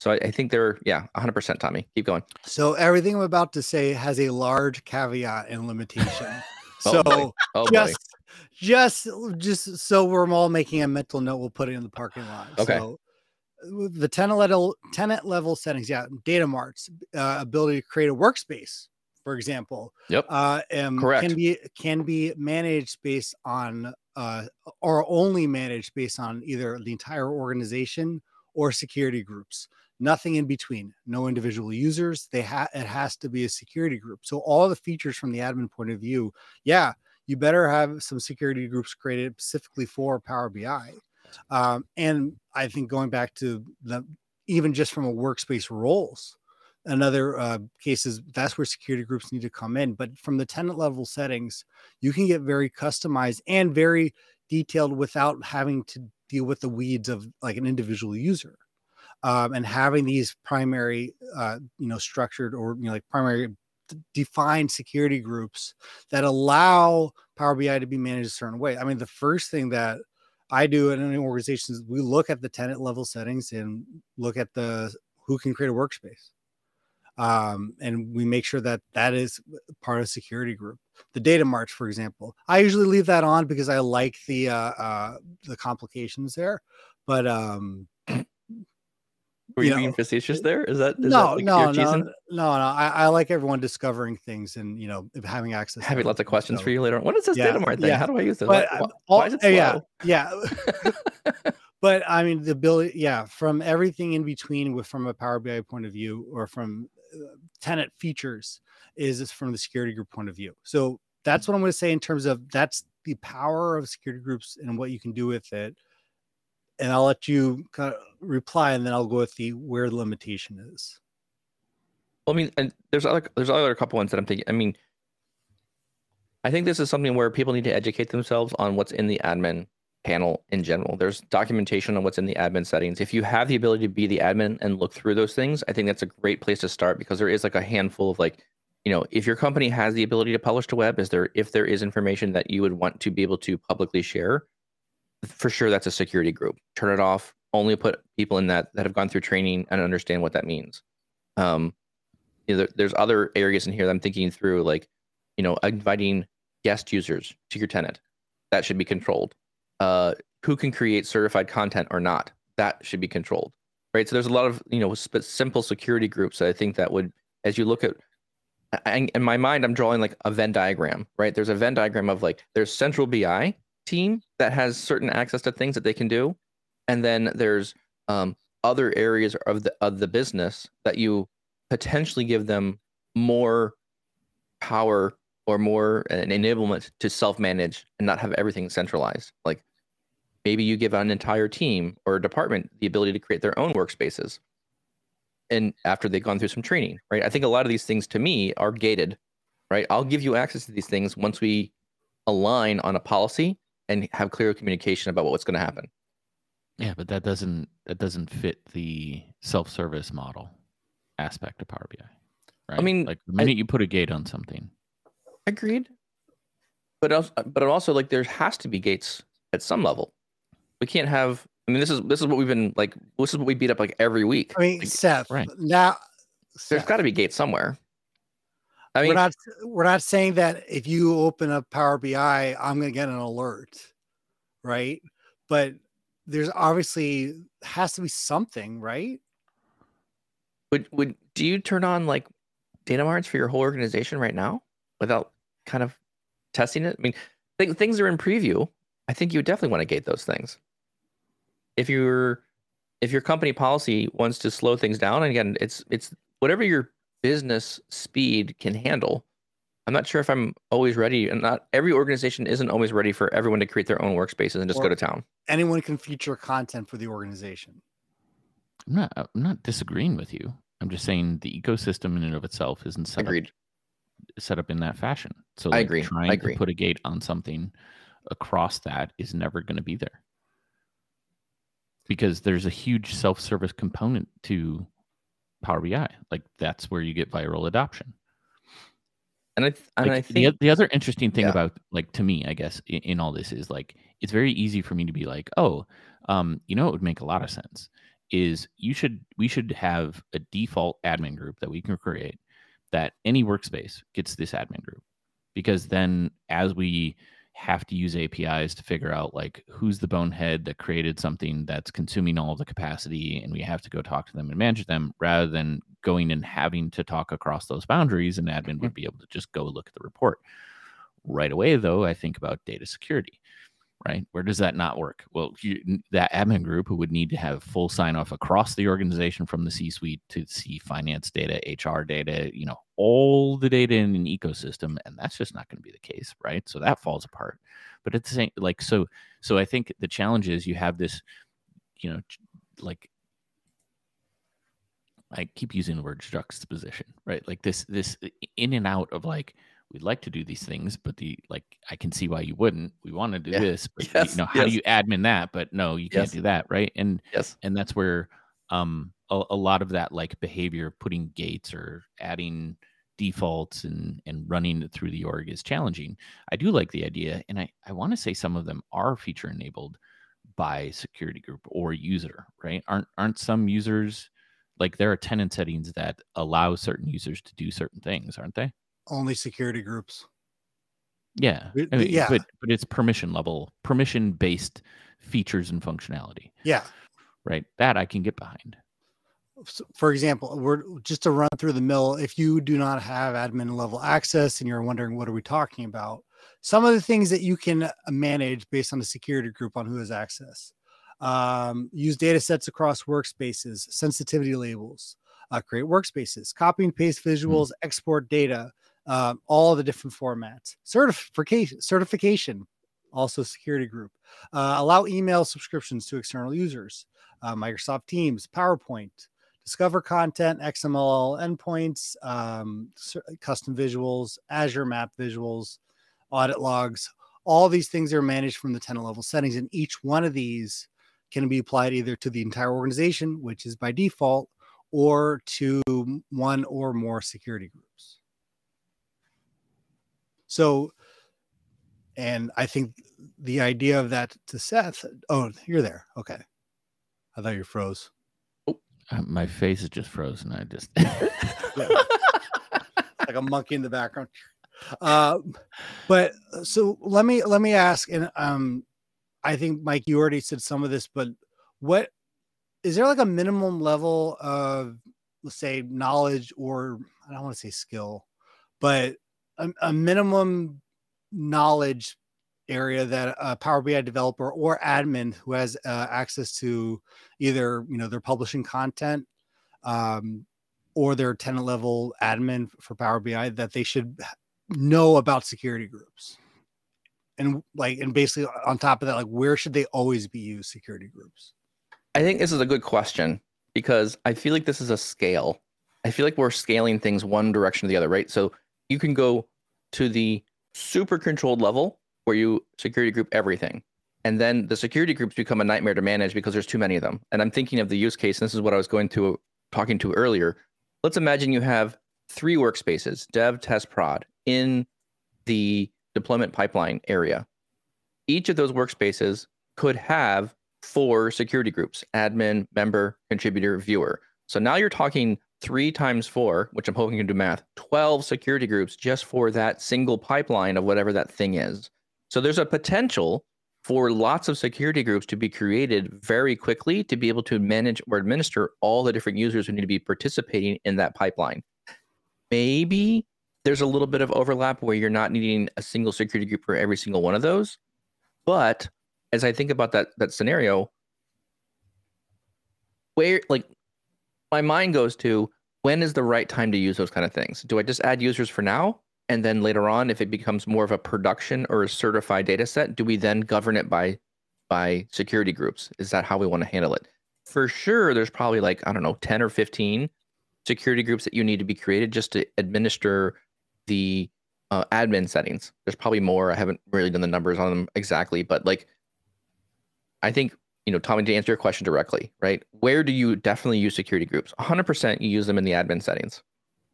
So I, I think they're yeah, 100%. Tommy, keep going. So everything I'm about to say has a large caveat and limitation. Oh, so boy. Oh just just just so we're all making a mental note we'll put it in the parking lot Okay. so the tenant level tenant level settings yeah data marts uh, ability to create a workspace for example Yep. uh um, Correct. can be can be managed based on uh or only managed based on either the entire organization or security groups nothing in between no individual users they have it has to be a security group so all the features from the admin point of view yeah you better have some security groups created specifically for power bi um, and i think going back to the even just from a workspace roles another uh, is that's where security groups need to come in. But from the tenant level settings you can get very customized and very detailed without having to deal with the weeds of like an individual user. Um, and having these primary uh, you know structured or you know like primary defined security groups that allow power bi to be managed a certain way. I mean the first thing that i do in any organization is we look at the tenant level settings and look at the who can create a workspace. Um, and we make sure that that is part of security group. The data marts for example i usually leave that on because i like the uh, uh the complications there. But um Were you you being facetious there? Is that is no, that like no, no, no, no. I, I like everyone discovering things and you know having access. to Having lots of questions so- for you later on. What is this Yeah, data thing? yeah. How do I use this? But why, um, why- all- why is it uh, yeah, yeah. but I mean the ability, yeah, from everything in between, with from a Power BI point of view or from uh, tenant features, is is from the security group point of view. So that's what I'm going to say in terms of that's the power of security groups and what you can do with it. And I'll let you kind of reply, and then I'll go with the where the limitation is. Well, I mean, and there's other there's other couple ones that I'm thinking. I mean, I think this is something where people need to educate themselves on what's in the admin panel in general. There's documentation on what's in the admin settings. If you have the ability to be the admin and look through those things, I think that's a great place to start because there is like a handful of like, you know, if your company has the ability to publish to web, is there if there is information that you would want to be able to publicly share, for sure that's a security group. Turn it off. Only put people in that that have gone through training and understand what that means. Um, you know, there- there's other areas in here that I'm thinking through, like, you know, inviting guest users to your tenant. That should be controlled. Uh, who can create certified content or not? That should be controlled, right? So there's a lot of you know sp- simple security groups that I think that would, as you look at, in my mind, I'm drawing like a Venn diagram, right? There's a Venn diagram of like there's central BI team that has certain access to things that they can do, and then there's um, other areas of the of the business that you potentially give them more power or more an enablement to self-manage and not have everything centralized. Like maybe you give an entire team or a department the ability to create their own workspaces. And after they've gone through some training right? I think a lot of these things to me are gated right? I'll give you access to these things once we align on a policy and have clear communication about what's going to happen Yeah, but that doesn't that doesn't fit the self-service model aspect of Power BI. Right? I mean, like the I- minute you put a gate on something, Agreed. But also, but also like there has to be gates at some level. We can't have. I mean, this is this is what we've been like. This is what we beat up like every week. I mean, Like, Seth, right. now there's got to be gates somewhere. I mean, we're not we're not saying that if you open up Power BI, I'm going to get an alert, right? But there's obviously has to be something, right? would would do you turn on like data marts for your whole organization right now without kind of testing it? I mean, th- things are in preview. I think you would definitely want to gate those things. If you're if your company policy wants to slow things down, and again, it's it's whatever your business speed can handle. I'm not sure if I'm always ready, and not every organization isn't always ready for everyone to create their own workspaces and just go to town. Anyone can feature content for the organization. I'm not I'm not disagreeing with you. I'm just saying the ecosystem in and of itself isn't set Agreed. up set up in that fashion. So I like, agree, I Trying agree. to put a gate on something across that is never going to be there because there's a huge self-service component to Power BI. Like that's where you get viral adoption. And I th- and like, I the, think the other interesting thing Yeah. about like to me, I guess, in, in all this is like it's very easy for me to be like, oh, um, you know, it would make a lot of sense. Is you should we should have a default admin group that we can create that any workspace gets this admin group because then as we have to use APIs to figure out like who's the bonehead that created something that's consuming all of the capacity and we have to go talk to them and manage them rather than going and having to talk across those boundaries and admin mm-hmm. would be able to just go look at the report. Right away though i think about data security right? Where does that not work? Well you, that admin group would need to have full sign off across the organization from the c suite to see finance data hr data you know all the data in an ecosystem and that's just not going to be the case right? So that falls apart. But at the same like so so i think the challenge is you have this you know like i keep using the word juxtaposition right? Like this this in and out of like we'd like to do these things but the like i can see why you wouldn't. We want to do Yeah. this but Yes, you know how yes. do you admin that? But no you can't do that right? And yes. and that's where um a, a lot of that like behavior putting gates or adding defaults and and running it through the org is challenging. I do like the idea and i i want to say some of them are feature enabled by security group or user right? Aren't aren't some users like there are tenant settings that allow certain users to do certain things aren't they Only security groups. yeah I mean, yeah. but but it's permission level permission based features and functionality Yeah. right that i can get behind for example, we're just to run through the mill. If you do not have admin level access and you're wondering what are we talking about, some of the things that you can uh, manage based on the security group on who has access. Um, use data sets across workspaces, sensitivity labels, uh, create workspaces, copy and paste visuals, export data, um, all the different formats, certification, certification, also security group, uh, allow email subscriptions to external users, uh, Microsoft Teams, PowerPoint, discover content, XMLA endpoints, um, custom visuals, Azure map visuals, audit logs. All these things are managed from the tenant level settings, and each one of these can be applied either to the entire organization, which is by default, or to one or more security groups. So, and I think the idea of that to Seth, oh, you're there. Okay. I thought you froze. Uh, my face is just frozen i just like a monkey in the background. Uh, but so let me let me ask, and um, I think Mike, you already said some of this, but what is there like a minimum level of let's say knowledge or I don't want to say skill, but a, a minimum knowledge area that a Power BI developer or admin who has uh, access to either you know their publishing content um, or their tenant level admin for Power BI that they should know about security groups. And like, and basically on top of that, like, where should they always be used security groups? I think this is a good question because I feel like this is a scale. I feel like we're scaling things one direction or the other, right? So you can go to the super controlled level where you security group everything. And then the security groups become a nightmare to manage because there's too many of them. And I'm thinking of the use case, and this is what I was going to talking to earlier. Let's imagine you have three workspaces, dev, test, prod, in the deployment pipeline area. Each of those workspaces could have four security groups admin, member, contributor, viewer. So now you're talking three times four, which I'm hoping you can do math, 12 security groups just for that single pipeline of whatever that thing is. So there's a potential for lots of security groups to be created very quickly to be able to manage or administer all the different users who need to be participating in that pipeline. Maybe there's a little bit of overlap where you're not needing a single security group for every single one of those. But as I think about that that scenario, where like my mind goes to when is the right time to use those kind of things? Do I just add users for now? And then later on, if it becomes more of a production or a certified data set, do we then govern it by by security groups? Is that how we want to handle it? For sure, there's probably like, I don't know, 10 or 15 security groups that you need to be created just to administer the uh, admin settings. There's probably more. I haven't really done the numbers on them exactly, but like, I think you know, Tommy, to answer your question directly, right? Where do you definitely use security groups? 100% you use them in the admin settings.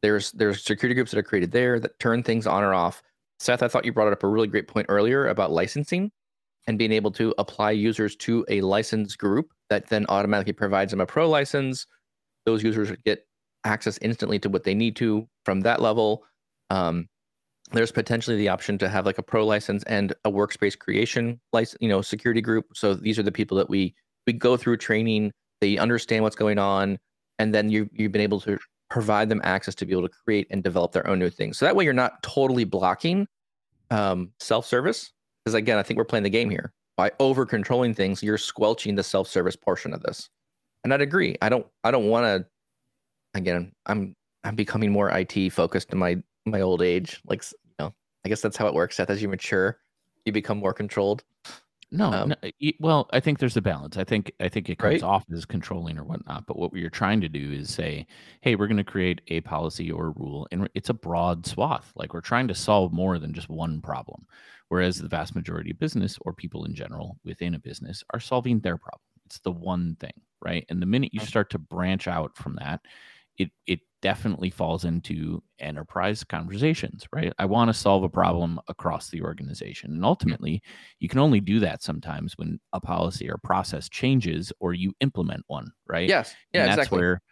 there's there's security groups that are created there that turn things on or off. Seth, I thought you brought up a really great point earlier about licensing and being able to apply users to a license group that then automatically provides them a pro license. Those users get access instantly to what they need to from that level. Um, there's potentially the option to have like a pro license and a workspace creation license, you know, security group. So these are the people that we we go through training. They understand what's going on, and then you you've been able to provide them access to be able to create and develop their own new things. So that way you're not totally blocking um, self-service. Because again, I think we're playing the game here. By over controlling things, you're squelching the self-service portion of this. And I'd agree. I don't I don't want to again, I'm I'm becoming more IT focused in my my old age. Like you know, I guess that's how it works. Seth, as you mature, you become more controlled. No, um, no, well, I think there's a balance. I think I think it comes right? off as controlling or whatnot. But what are trying to do is say, hey, we're going to create a policy or a rule, and it's a broad swath. Like we're trying to solve more than just one problem. Whereas the vast majority of business or people in general within a business are solving their problem. It's the one thing, right? And the minute you start to branch out from that, it it definitely falls into enterprise conversations, right? I want to solve a problem across the organization. And ultimately, you can only do that sometimes when a policy or process changes or you implement one, right? Yes. Yeah, and that's exactly. where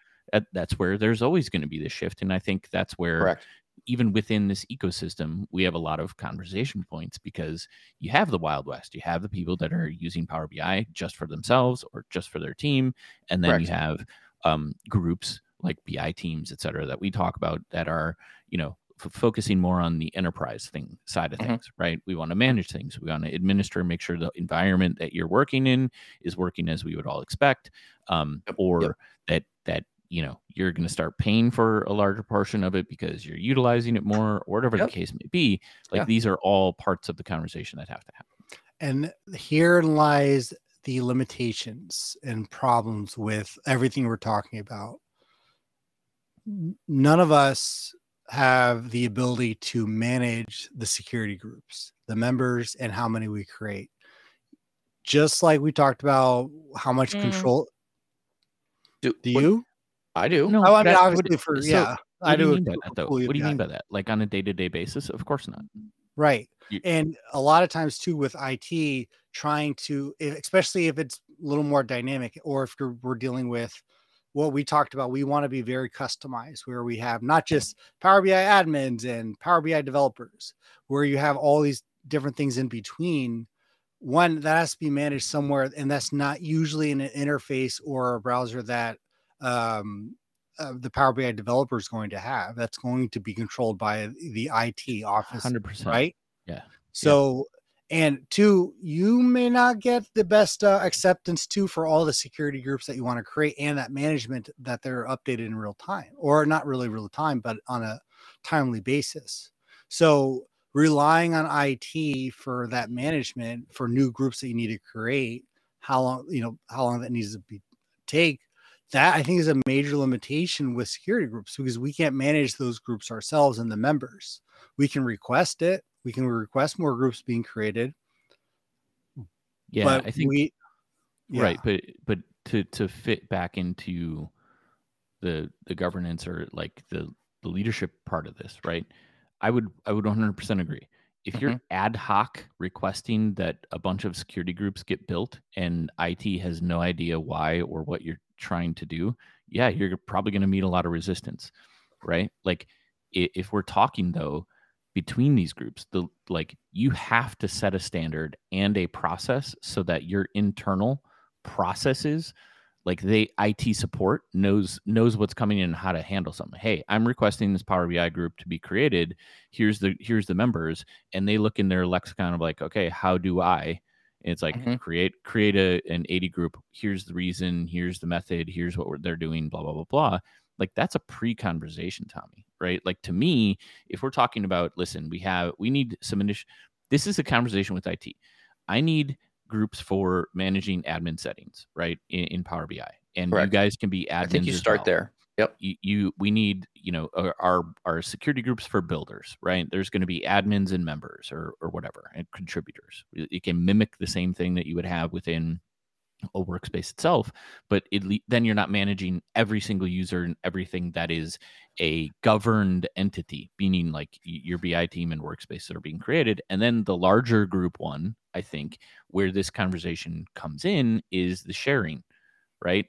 that's where there's always going to be the shift and I think that's where Correct. even within this ecosystem, we have a lot of conversation points because you have the Wild West. You have the people that are using Power BI just for themselves or just for their team. And then Correct. you have um, groups like BI teams, et cetera, that we talk about that are, you know, f- focusing more on the enterprise thing side of mm-hmm. things, right? We want to manage things. We want to administer, make sure the environment that you're working in is working as we would all expect, um, or yep. that that you know you're going to start paying for a larger portion of it because you're utilizing it more, or whatever yep. the case may be. Like yeah. these are all parts of the conversation that have to happen. And here lies the limitations and problems with everything we're talking about none of us have the ability to manage the security groups, the members, and how many we create. Just like we talked about how much mm. control. Do, do you? I do. No, oh, I mean, obviously, for so, yeah, I do. Do that, though? What do you mean by that? Like on a day to day basis? Of course not. Right. You, and a lot of times too with IT, trying to, especially if it's a little more dynamic, or if we're dealing with what we talked about, we want to be very customized where we have not just Power BI admins and Power BI developers, where you have all these different things in between. One that has to be managed somewhere, and that's not usually in an interface or a browser that um, uh, the Power BI developer is going to have. That's going to be controlled by the IT office, 100%. right? Yeah. So and two you may not get the best uh, acceptance too for all the security groups that you want to create and that management that they're updated in real time or not really real time but on a timely basis. So relying on it for that management for new groups that you need to create how long you know how long that needs to be take that i think is a major limitation with security groups because we can't manage those groups ourselves and the members. We can request it we can request more groups being created. Yeah, but I think we yeah. right, but but to to fit back into the the governance or like the the leadership part of this, right? I would I would 100% agree. If mm-hmm. you're ad hoc requesting that a bunch of security groups get built and IT has no idea why or what you're trying to do, yeah, you're probably going to meet a lot of resistance, right? Like if we're talking though between these groups the like you have to set a standard and a process so that your internal processes like they IT support knows knows what's coming in and how to handle something. Hey, I'm requesting this Power BI group to be created. Here's the here's the members, and they look in their lexicon of like, okay, how do I? And it's like mm-hmm. create create a an AD group. Here's the reason. Here's the method. Here's what they're doing. Blah blah blah blah. Like that's a pre-conversation, Tommy right? Like to me, if we're talking about, listen, we have, we need some initial, this is a conversation with IT. I need groups for managing admin settings, right? In, in Power BI. And Correct. you guys can be admins. I think you start well. there. Yep. You, you, we need, you know, our, our security groups for builders, right? There's going to be admins and members or, or whatever and contributors. It can mimic the same thing that you would have within a workspace itself, but it le- then you're not managing every single user and everything that is a governed entity, meaning like your BI team and workspace that are being created. And then the larger group one, I think, where this conversation comes in is the sharing, right?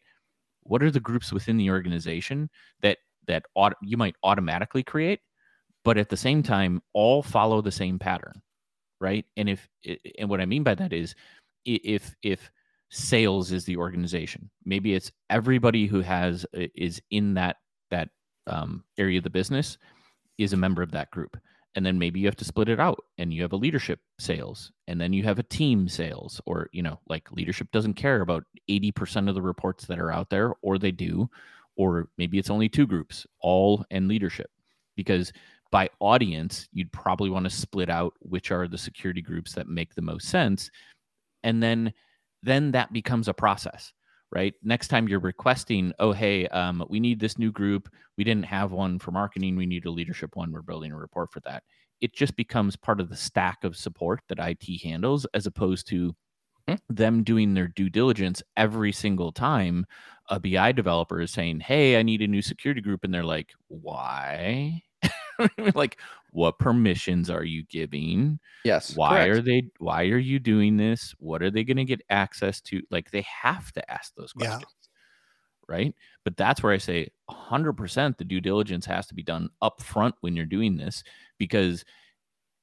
What are the groups within the organization that that you might automatically create, but at the same time all follow the same pattern, right? And if and what I mean by that is if if sales is the organization, maybe it's everybody who has is in that that um, area of the business is a member of that group. And then maybe you have to split it out and you have a leadership sales and then you have a team sales or you know like leadership doesn't care about 80% of the reports that are out there or they do or maybe it's only two groups all and leadership. Because by audience you'd probably want to split out which are the security groups that make the most sense. And then then that becomes a process right? Next time you're requesting, oh, hey, um, we need this new group. We didn't have one for marketing. We need a leadership one. We're building a report for that. It just becomes part of the stack of support that IT handles as opposed to hmm. them doing their due diligence every single time a BI developer is saying, hey, I need a new security group. And they're like, why? like what permissions are you giving yes why correct. are they why are you doing this what are they going to get access to like they have to ask those questions yeah. right but that's where i say 100% the due diligence has to be done up front when you're doing this because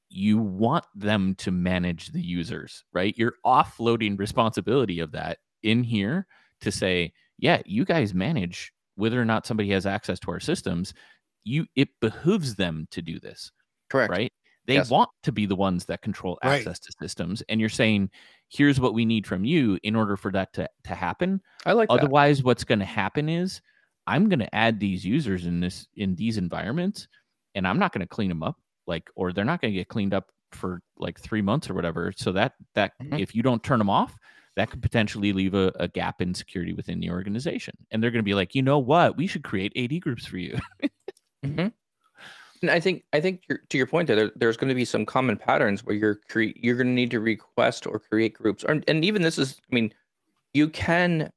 you want them to manage the users right you're offloading responsibility of that in here to say yeah you guys manage whether or not somebody has access to our systems you it behooves them to do this. Correct. Right? They yes. want to be the ones that control access right. to systems. And you're saying, here's what we need from you in order for that to, to happen. I like otherwise that. what's going to happen is I'm going to add these users in this in these environments and I'm not going to clean them up like or they're not going to get cleaned up for like 3 months or whatever. So that that mm-hmm. if you don't turn them off, that could potentially leave a, a, gap in security within the organization. And they're going to be like, you know what? We should create AD groups for you. Mm-hmm. And I think I think to your point there, there's going to be some common patterns where you're cre- you're going to need to request or create groups, or, and even this is, I mean, you can,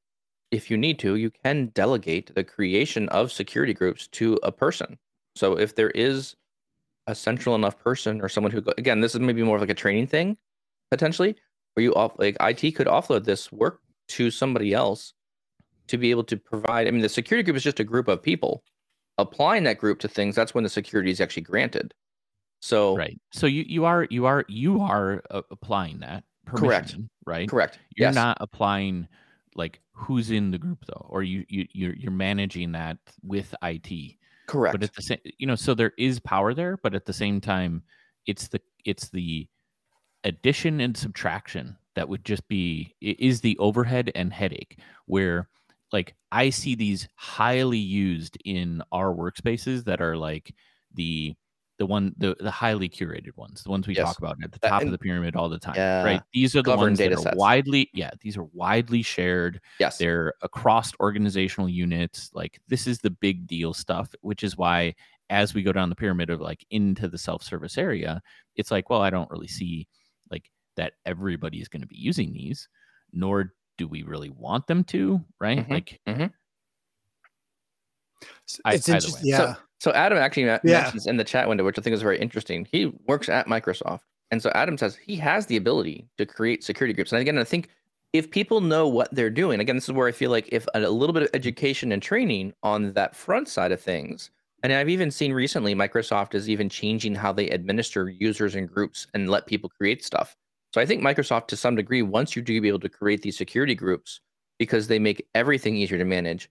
if you need to, you can delegate the creation of security groups to a person. So if there is a central enough person or someone who, again, this is maybe more of like a training thing, potentially, where you off like IT could offload this work to somebody else to be able to provide. I mean, the security group is just a group of people applying that group to things, that's when the security is actually granted. So right. So you you are you are you are uh, applying that correct right correct you're yes. not applying like who's in the group though or you you you're, you're managing that with it correct but at the same you know so there is power there but at the same time it's the it's the addition and subtraction that would just be is the overhead and headache where like I see these highly used in our workspaces that are like the the one the, the highly curated ones the ones we yes. talk about at the top of the pyramid all the time yeah. right these are the ones that are sets. widely yeah these are widely shared yes they're across organizational units like this is the big deal stuff which is why as we go down the pyramid of like into the self-service area it's like well i don't really see like that everybody is going to be using these nor do we really want them to? Right? Mm-hmm. Like, mm-hmm. it's interesting. Yeah. So, so, Adam actually yeah. mentions in the chat window, which I think is very interesting. He works at Microsoft, and so Adam says he has the ability to create security groups. And again, I think if people know what they're doing, again, this is where I feel like if a little bit of education and training on that front side of things, and I've even seen recently Microsoft is even changing how they administer users and groups and let people create stuff. So I think Microsoft, to some degree, wants you to be able to create these security groups because they make everything easier to manage.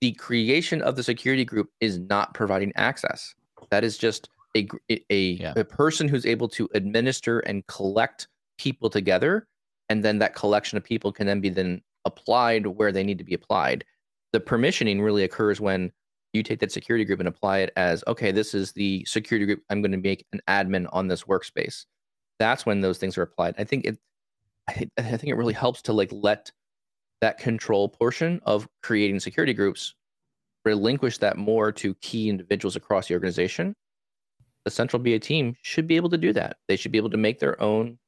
The creation of the security group is not providing access. That is just a a, yeah. a person who's able to administer and collect people together, and then that collection of people can then be then applied where they need to be applied. The permissioning really occurs when you take that security group and apply it as okay, this is the security group. I'm going to make an admin on this workspace that's when those things are applied. I think it, I, I think it really helps to like let that control portion of creating security groups relinquish that more to key individuals across the organization. The central BA team should be able to do that. They should be able to make their own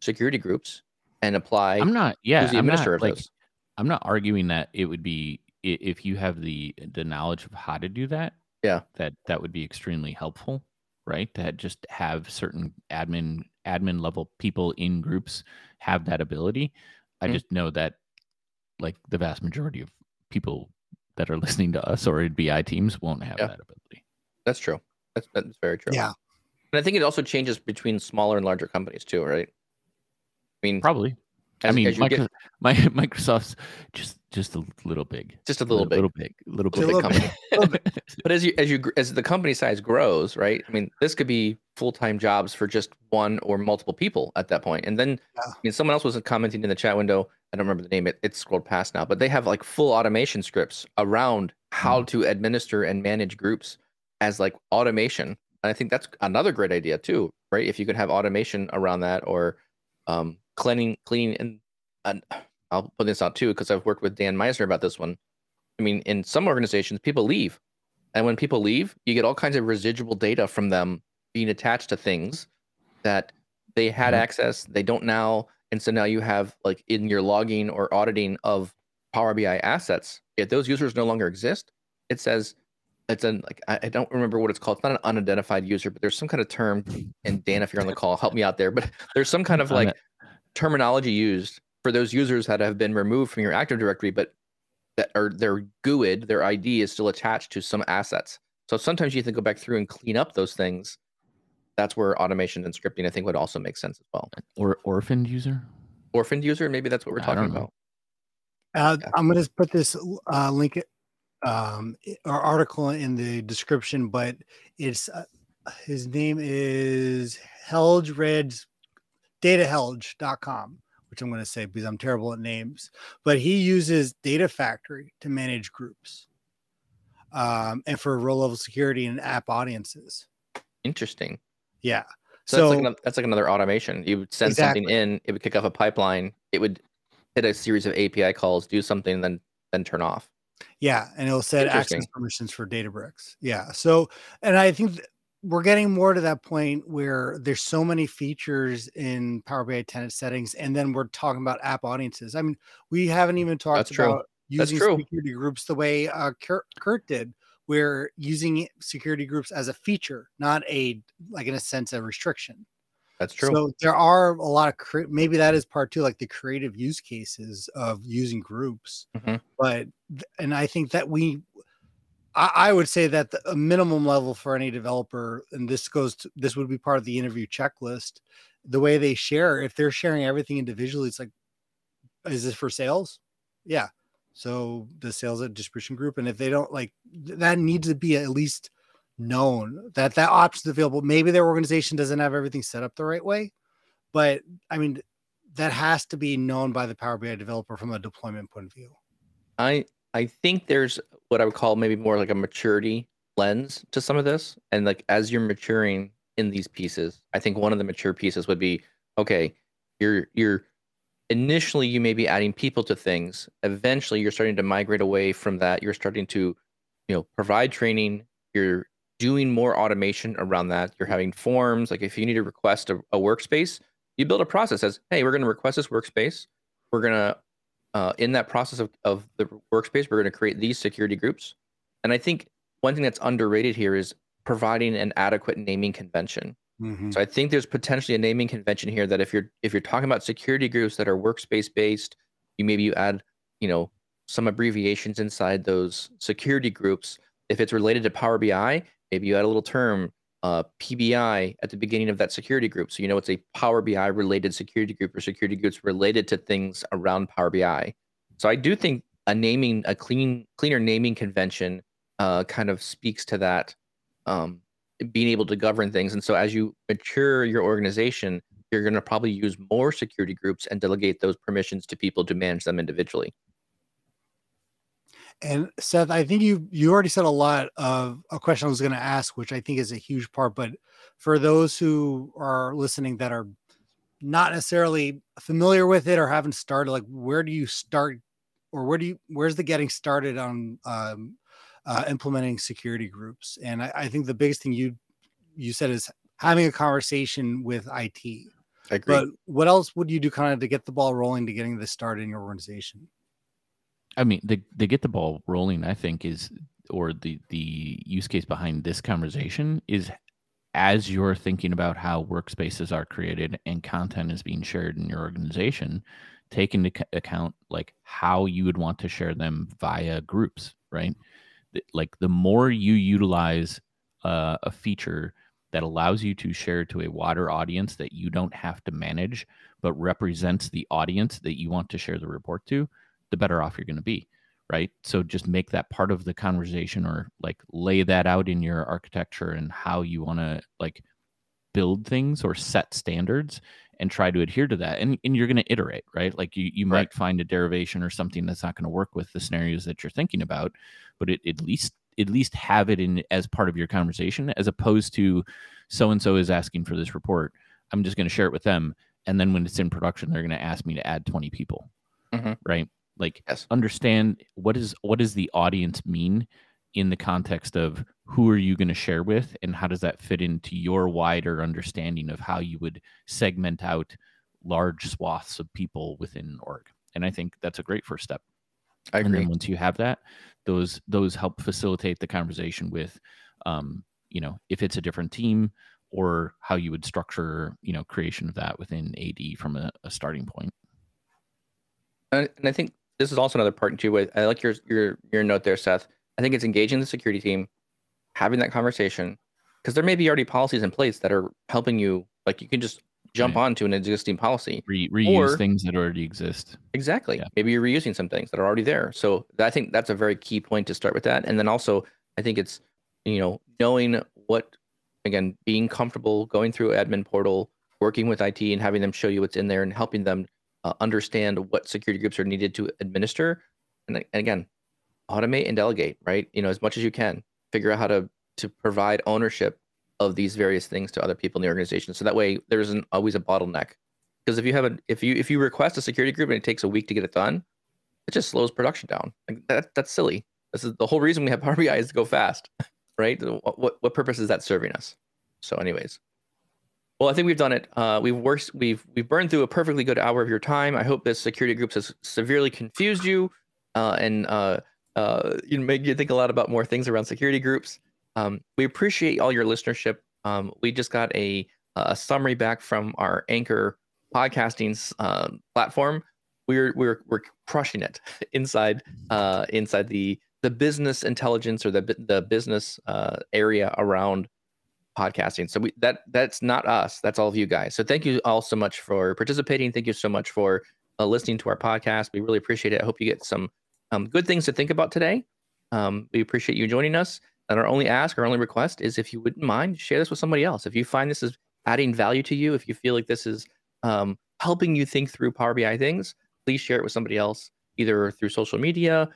security groups and apply. I'm not, yeah, I'm not like I'm not arguing that it would be if you have the the knowledge of how to do that. Yeah. that that would be extremely helpful, right? That just have certain admin admin level people in groups have that ability. I Mhm. just know that like the vast majority of people that are listening to us or in BI teams won't have Yeah. that ability. That's true. That's that's very true. Yeah. And I think it also changes between smaller and larger companies too, right? I mean, Probably. I mean, as Micro- get my Microsoft's just just a little big, just a little bit, little big, little little big big little company. But as you as you as the company size grows, right? I mean, this could be full time jobs for just one or multiple people at that point. And then, Yeah. I mean, someone else was commenting in the chat window. I don't remember the name. It it's scrolled past now, but they have like full automation scripts around how to administer and manage groups as like automation. And I think that's another great idea too, right? If you could have automation around that or um, cleaning, cleaning, and, and I'll put this out too because I've worked with Dan Meisner about this one. I mean, in some organizations, people leave. And when people leave, you get all kinds of residual data from them being attached to things that they had Mhm. access, they don't now. And so now you have like in your logging or auditing of Power BI assets, if those users no longer exist, it says it's an like I, I don't remember what it's called. It's not an unidentified user, but there's some kind of term. And Dan, if you're on the call, help me out there. But there's some kind of like. Terminology used for those users that have been removed from your Active Directory, but that are they're GUID, their ID is still attached to some assets. So sometimes you have to go back through and clean up those things. That's where automation and scripting, I think, would also make sense as well. or orphaned user. Orphaned user, maybe that's what we're talking about. Uh, Yeah. I'm going to put this uh, link um, or article in the description, but it's uh, his name is Helge Reds datahelge.com, which I'm going to say because I'm terrible at names, but he uses Data Factory to manage groups um, and for row level security and app audiences. Interesting. Yeah. So, So, that's, like another, that's like another automation. You would send something in, it would kick off a pipeline, it would hit a series of API calls, do something, then then turn off. Yeah, and it'll set access permissions for Databricks. Yeah. So, and I think th- we're getting more to that point where there's so many features in Power BI tenant settings, and then we're talking about app audiences. I mean, we haven't even talked That's true. about That's using true. security groups the way uh, Kurt, Kurt did, where using security groups as a feature, not a like in a sense a restriction. That's true. So there are a lot of cre- maybe that is part two, like the creative use cases of using groups. Mhm. But and I think that we, I, I would say that the, a minimum level for any developer, and this goes to this would be part of the interview checklist. The way they share, if they're sharing everything individually, it's like, is this for sales? Yeah. So the sales at distribution group, and if they don't like, that needs to be at least known that that option is available. Maybe their organization doesn't have everything set up the right way, but I mean, that has to be known by the Power BI developer from a deployment point of view. I I think there's what I would call maybe more like a maturity lens to some of this. And like as you're maturing in these pieces, I think one of the mature pieces would be okay, you're you're initially you may be adding people to things. Eventually you're starting to migrate away from that. You're starting to, you know, provide training, you're doing more automation around that. You're having forms. Like if you need to request a, a workspace, you build a process as, hey, we're going to request this workspace. We're going to uh, in that process of, of the workspace, we're going to create these security groups. And I think one thing that's underrated here is providing an adequate naming convention. So I think there's potentially a naming convention here that if you're if you're talking about security groups that are workspace based, you maybe you add, you know, some abbreviations inside those security groups. If it's related to Power BI, maybe you add a little term uh, PBI at the beginning of that security group, so you know it's a Power BI related security group or security groups related to things around Power BI. So I do think a naming a clean cleaner naming convention uh, kind of speaks to that um, being able to govern things. And so as you mature your organization, you're going to probably use more security groups and delegate those permissions to people to manage them individually. And Seth, I think you you already said a lot of a question I was going to ask, which I think is a huge part. But for those who are listening that are not necessarily familiar with it or haven't started, like where do you start, or where do you where's the getting started on um, uh, implementing security groups? And I, I think the biggest thing you you said is having a conversation with IT. I agree. But what else would you do kind of to get the ball rolling to getting this started in your organization? I mean, the the get the ball rolling. I think is or the the use case behind this conversation is as you're thinking about how workspaces are created and content is being shared in your organization, take into account like how you would want to share them via groups, right? Like the more you utilize uh, a feature that allows you to share to a wider audience that you don't have to manage, but represents the audience that you want to share the report to, the better off you're going to be right? So just make that part of the conversation or like lay that out in your architecture and how you want to like build things or set standards and try to adhere to that. And, and you're going to iterate right? Like you, you right. might find a derivation or something that's not going to work with the scenarios that you're thinking about but it, at least at least have it in as part of your conversation as opposed to so and so is asking for this report. I'm just going to share it with them. And then when it's in production they're going to ask me to add 20 people. Mm-hmm. right like yes. understand what is what does the audience mean in the context of who are you going to share with and how does that fit into your wider understanding of how you would segment out large swaths of people within org and i think that's a great first step I agree. and then once you have that those those help facilitate the conversation with um you know if it's a different team or how you would structure you know creation of that within AD from a, a starting point and i think this is also another part too. With I like your your your note there, Seth. I think it's engaging the security team, having that conversation, because there may be already policies in place that are helping you. Like you can just jump right. onto an existing policy, Re- reuse or, things that already exist. Exactly. Yeah. Maybe you're reusing some things that are already there. So I think that's a very key point to start with that. And then also, I think it's you know knowing what again being comfortable going through admin portal, working with IT, and having them show you what's in there and helping them uh, understand what security groups are needed to administer, and, and again, automate and delegate. Right, you know, as much as you can, figure out how to to provide ownership of these various things to other people in the organization. So that way, there isn't always a bottleneck. Because if you have a if you if you request a security group and it takes a week to get it done, it just slows production down. Like that that's silly. This is the whole reason we have Power BI is to go fast, right? What what purpose is that serving us? So, anyways, well, I think we've done it. Uh, we've worked. We've we've burned through a perfectly good hour of your time. I hope this security groups has severely confused you, uh, and uh, uh, you made you think a lot about more things around security groups. Um, we appreciate all your listenership. Um, we just got a a summary back from our Anchor podcasting uh, platform. We're we're we're crushing it inside uh, inside the the business intelligence or the the business area around podcasting. So we that that's not us. That's all of you guys. So thank you all so much for participating. Thank you so much for uh, listening to our podcast. We really appreciate it. I hope you get some um, good things to think about today. Um, we appreciate you joining us. And our only ask, our only request is if you wouldn't mind, share this with somebody else. If you find this is adding value to you, if you feel like this is um, helping you think through Power BI things, please share it with somebody else, either through social media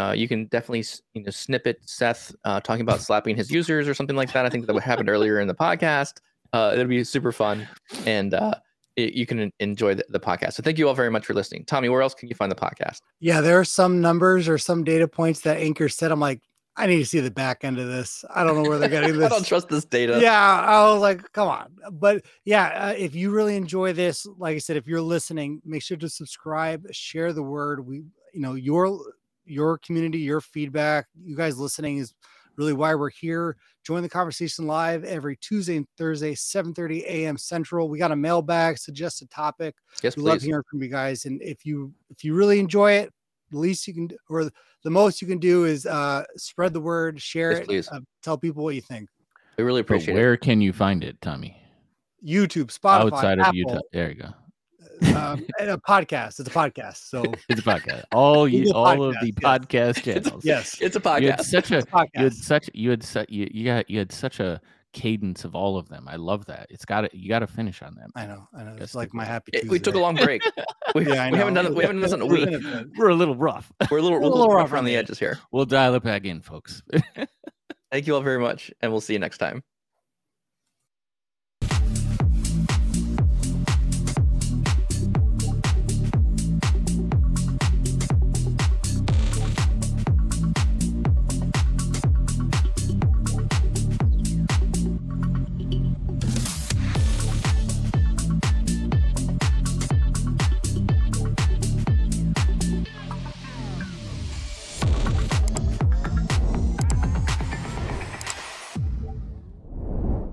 uh, you can definitely you know snippet Seth uh, talking about slapping his users or something like that. I think that what happened earlier in the podcast. Uh, it'll be super fun, and uh, it, you can enjoy the, the, podcast. So thank you all very much for listening. Tommy, where else can you find the podcast? Yeah, there are some numbers or some data points that Anchor said. I'm like, I need to see the back end of this. I don't know where they're getting this. I don't trust this data. Yeah, I was like, come on. But yeah, uh, if you really enjoy this, like I said, if you're listening, make sure to subscribe, share the word. We, you know, your your community, your feedback, you guys listening is really why we're here. Join the conversation live every Tuesday and Thursday, 7:30 a.m. Central. We got a mailbag, suggest a topic. Yes, we please. love hearing from you guys. And if you if you really enjoy it, the least you can or the most you can do is uh spread the word, share yes, it, please. Uh, tell people what you think. We really appreciate but where it. can you find it, Tommy? YouTube, Spotify, outside of Apple. Utah. There you go um, a podcast. It's a podcast. So it's a podcast. All you, all podcast, of the yes. podcast channels. yes, it's a podcast. You had such a, a podcast. you had such you had such you, you got you had such a cadence of all of them. I love that. It's got to you got to finish on them. I know. I know. It's like my happy. Tuesday. We took a long break. We, yeah, we haven't done it. We haven't done this in a week. We're a little rough. We're a little, we're a little, little rough around the edges here. We'll dial it back in, folks. Thank you all very much, and we'll see you next time.